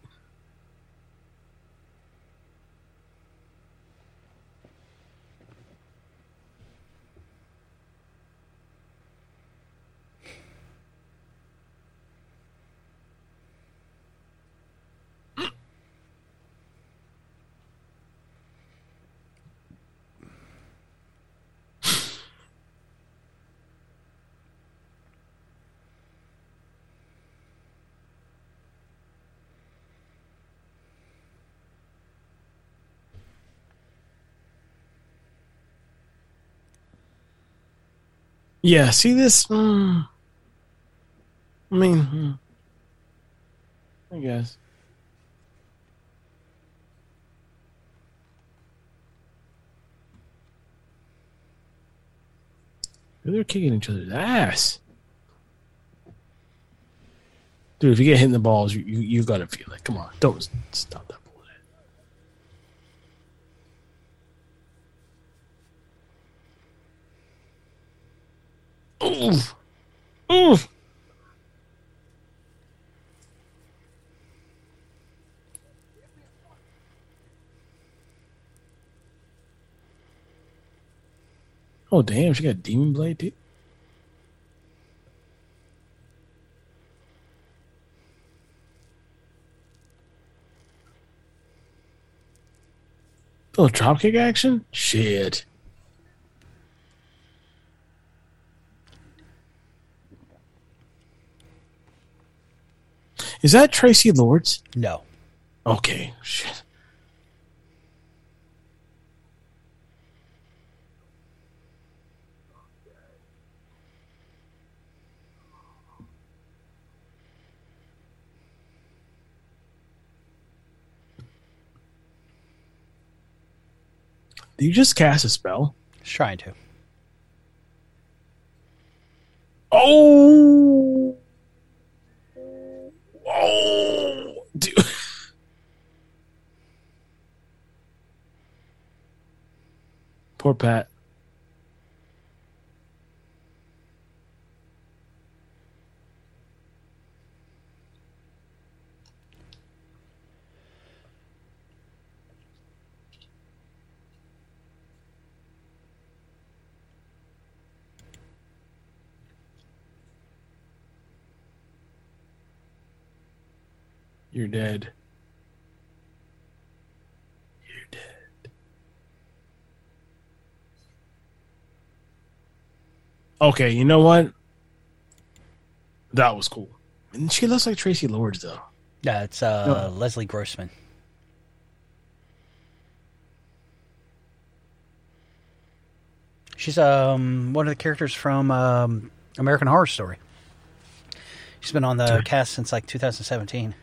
Yeah, see this? [gasps] I mean, hmm. I guess. They're kicking each other's ass. Dude, if you get hit in the balls, you, you, you gotta feel it. Come on, don't stop that Oof. Oof. Oh damn, she got demon blade too. Oh, dropkick action? Shit. Is that Traci Lords? No. Okay. Shit. Did you just cast a spell? Just trying to. Oh. Oh. Dude. Poor Pat. You're dead. You're dead. Okay, you know what? That was cool. And she looks like Traci Lords, though. Yeah, it's uh, Leslie Grossman. She's um one of the characters from um, American Horror Story. She's been on the cast since like 2017.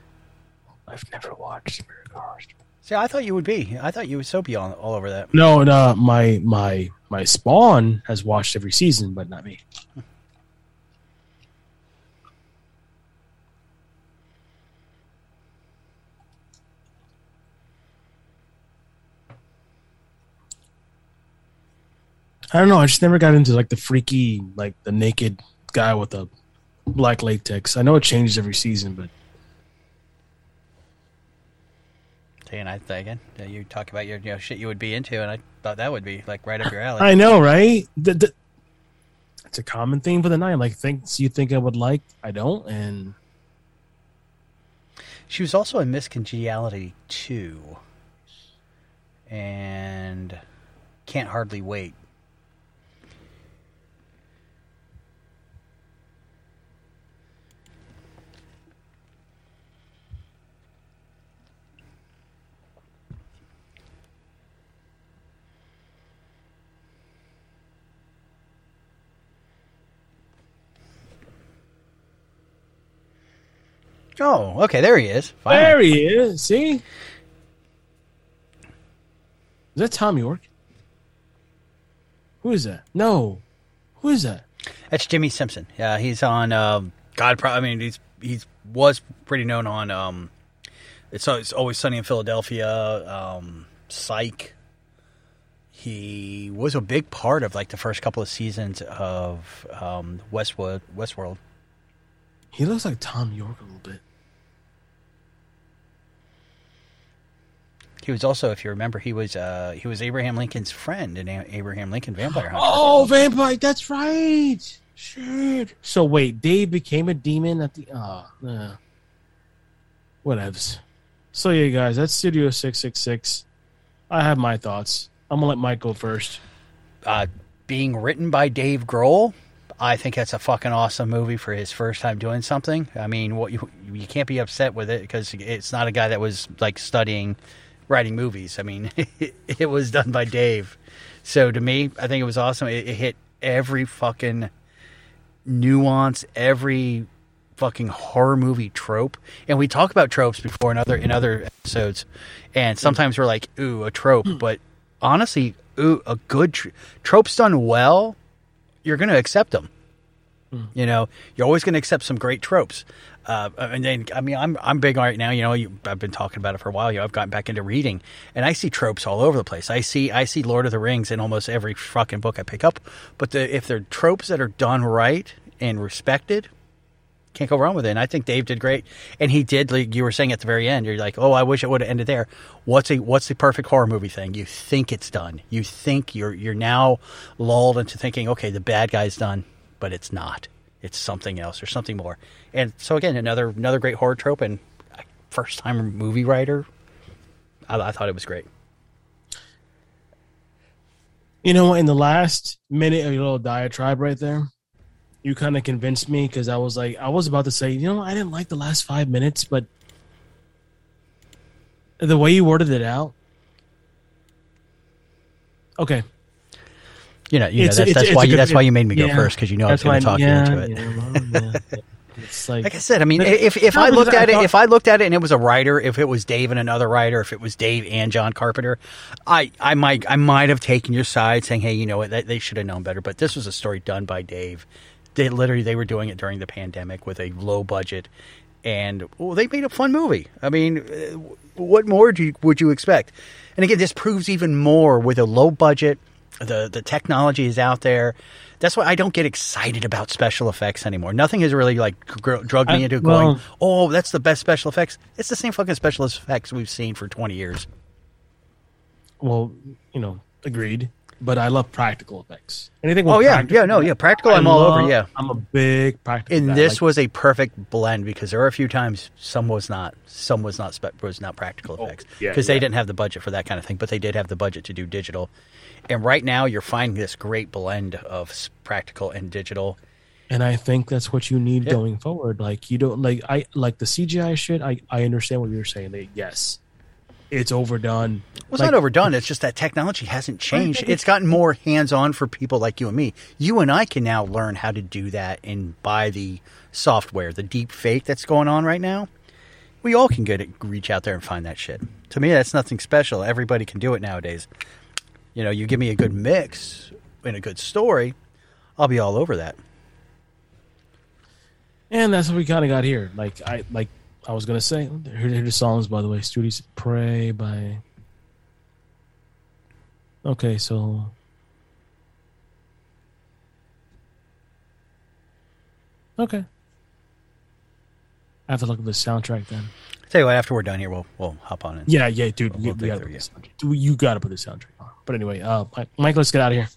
I've never watched American Horror Story. See, I thought you would be. I thought you would so be on all over that. No, no, my my my spawn has watched every season, but not me. I don't know. I just never got into like the freaky, like the naked guy with the black latex. I know it changes every season, but See, and I again, uh, you talk about your you know, shit you would be into, and I thought that would be like right up your alley. I know, right? The, the, it's a common theme for the night. Like things you think I would like, I don't, and She was also in Miss Congeniality 2 and Can't Hardly Wait. Oh, okay, there he is. Finally. there he is. See, is that Thom Yorke? Who is that? No, who is that? That's Jimmy Simpson. Yeah, he's on. Um, God, pro- I mean, he's he's was pretty known on. Um, it's, it's always sunny in Philadelphia. Um, Psych. He was a big part of like the first couple of seasons of um, Westwood Westworld. He looks like Thom Yorke a little bit. He was also, if you remember, he was uh, he was Abraham Lincoln's friend in A- Abraham Lincoln Vampire Hunter. [gasps] Oh, vampire. That's right. Shit. So wait, Dave became a demon at the. Ah, uh, whatevs. So yeah, guys, that's Studio Six Six Six. I have my thoughts. I'm gonna let Mike go first. Uh, being written by Dave Grohl, I think that's a fucking awesome movie for his first time doing something. I mean, what you you can't be upset with it because it's not a guy that was like studying writing movies. I mean, [laughs] it, was done by Dave. So to me, I think it was awesome. It, it hit every fucking nuance, every fucking horror movie trope. And we talk about tropes before in other in other episodes, and sometimes we're like, "Ooh, a trope," hmm. but honestly, ooh, a good tr- trope's done well, you're going to accept them. You know, you're always going to accept some great tropes. Uh, and then, I mean, I'm I'm big on right now. You know, you, I've been talking about it for a while. You know, I've gotten back into reading, and I see tropes all over the place. I see I see Lord of the Rings in almost every fucking book I pick up. But the, if they're tropes that are done right and respected, can't go wrong with it. And I think Dave did great, and he did. Like you were saying at the very end, you're like, oh, I wish it would have ended there. What's a what's the perfect horror movie thing? You think it's done. You think you're you're now lulled into thinking, okay, the bad guy's done, but it's not it's something else or something more. And so again, another another great horror trope and first time movie writer. I, I thought it was great. You know, in the last minute of your little diatribe right there, you kind of convinced me because I was like, I was about to say, you know, I didn't like the last five minutes, but the way you worded it out, okay, you know, you know that's, that's why you, that's why you made me go yeah, first because you know I was going to talk yeah, you into it. Yeah, it's like, like I said, I mean, if if I looked at it, if I looked at it and it was a writer, if it was Dave and another writer, if it was Dave and John Carpenter, I I might I might have taken your side, saying, hey, you know what, they, they should have known better. But this was a story done by Dave. They literally they were doing it during the pandemic with a low budget, and well, they made a fun movie. I mean, uh, what more do you, would you expect? And again, this proves even more with a low budget the the technology is out there. That's why I don't get excited about special effects anymore. Nothing has really like gr- drugged me into well, going, "Oh, that's the best special effects." It's the same fucking special effects we've seen for twenty years. Well, you know, agreed. But I love practical effects. Anything? oh yeah, yeah, no, yeah. Practical, I am all over. Yeah, I'm a big practical. And guy. this like, was a perfect blend because there are a few times some was not, some was not spe- was not practical oh, effects because oh, yeah, yeah. they didn't have the budget for that kind of thing, but they did have the budget to do digital and right now, you're finding this great blend of practical and digital. And I think that's what you need going forward. Like you don't like I like the CGI shit. I I understand what you're saying. Like, yes, it's overdone. Well, it's like, not overdone. It's just that technology hasn't changed. It's gotten more hands on for people like you and me. You and I can now learn how to do that and buy the software, the deep fake that's going on right now. We all can get it, reach out there and find that shit. To me, that's nothing special. Everybody can do it nowadays. You know, you give me a good mix and a good story, I'll be all over that. And that's what we kind of got here. Like I like I was gonna say, here, here the songs by the way. Studios "Pray" by. Okay, so. Okay. I have to look at the soundtrack then. Tell you what, after we're done here, we'll we'll hop on it. Yeah, yeah, dude, we'll, we, we gotta you got to put the soundtrack on. But anyway, uh, Mike, let's get out of here.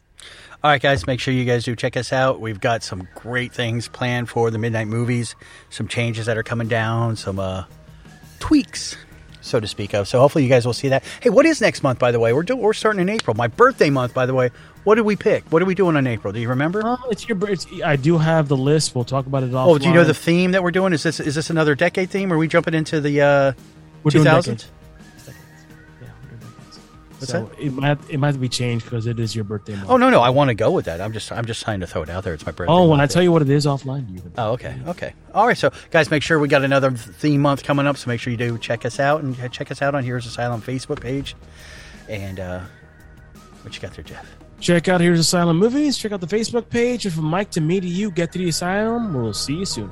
All right, guys, make sure you guys do check us out. We've got some great things planned for the midnight movies, some changes that are coming down, some uh, tweaks, so to speak of. So hopefully you guys will see that. Hey, what is next month, by the way? We're do- we're starting in April. My birthday month, by the way. What did we pick? What are we doing in April? Do you remember? Oh, it's your. It's, I do have the list. We'll talk about it all. Oh, do you know the theme that we're doing? Is this is this another decade theme? Or are we jumping into the uh, 2000s? What's so that? it might it might be changed because it is your birthday month. Oh no no, I want to go with that. I'm just I'm just trying to throw it out there. It's my birthday. Oh, when I tell you what it is offline, you. Can oh okay okay. All right, so guys, make sure we got another theme month coming up. So make sure you do check us out and check us out on Here's Asylum Facebook page. And uh, what you got there, Jeff? Check out Here's Asylum movies. Check out the Facebook page. And from Mike to me to you, get to the asylum. We'll see you soon.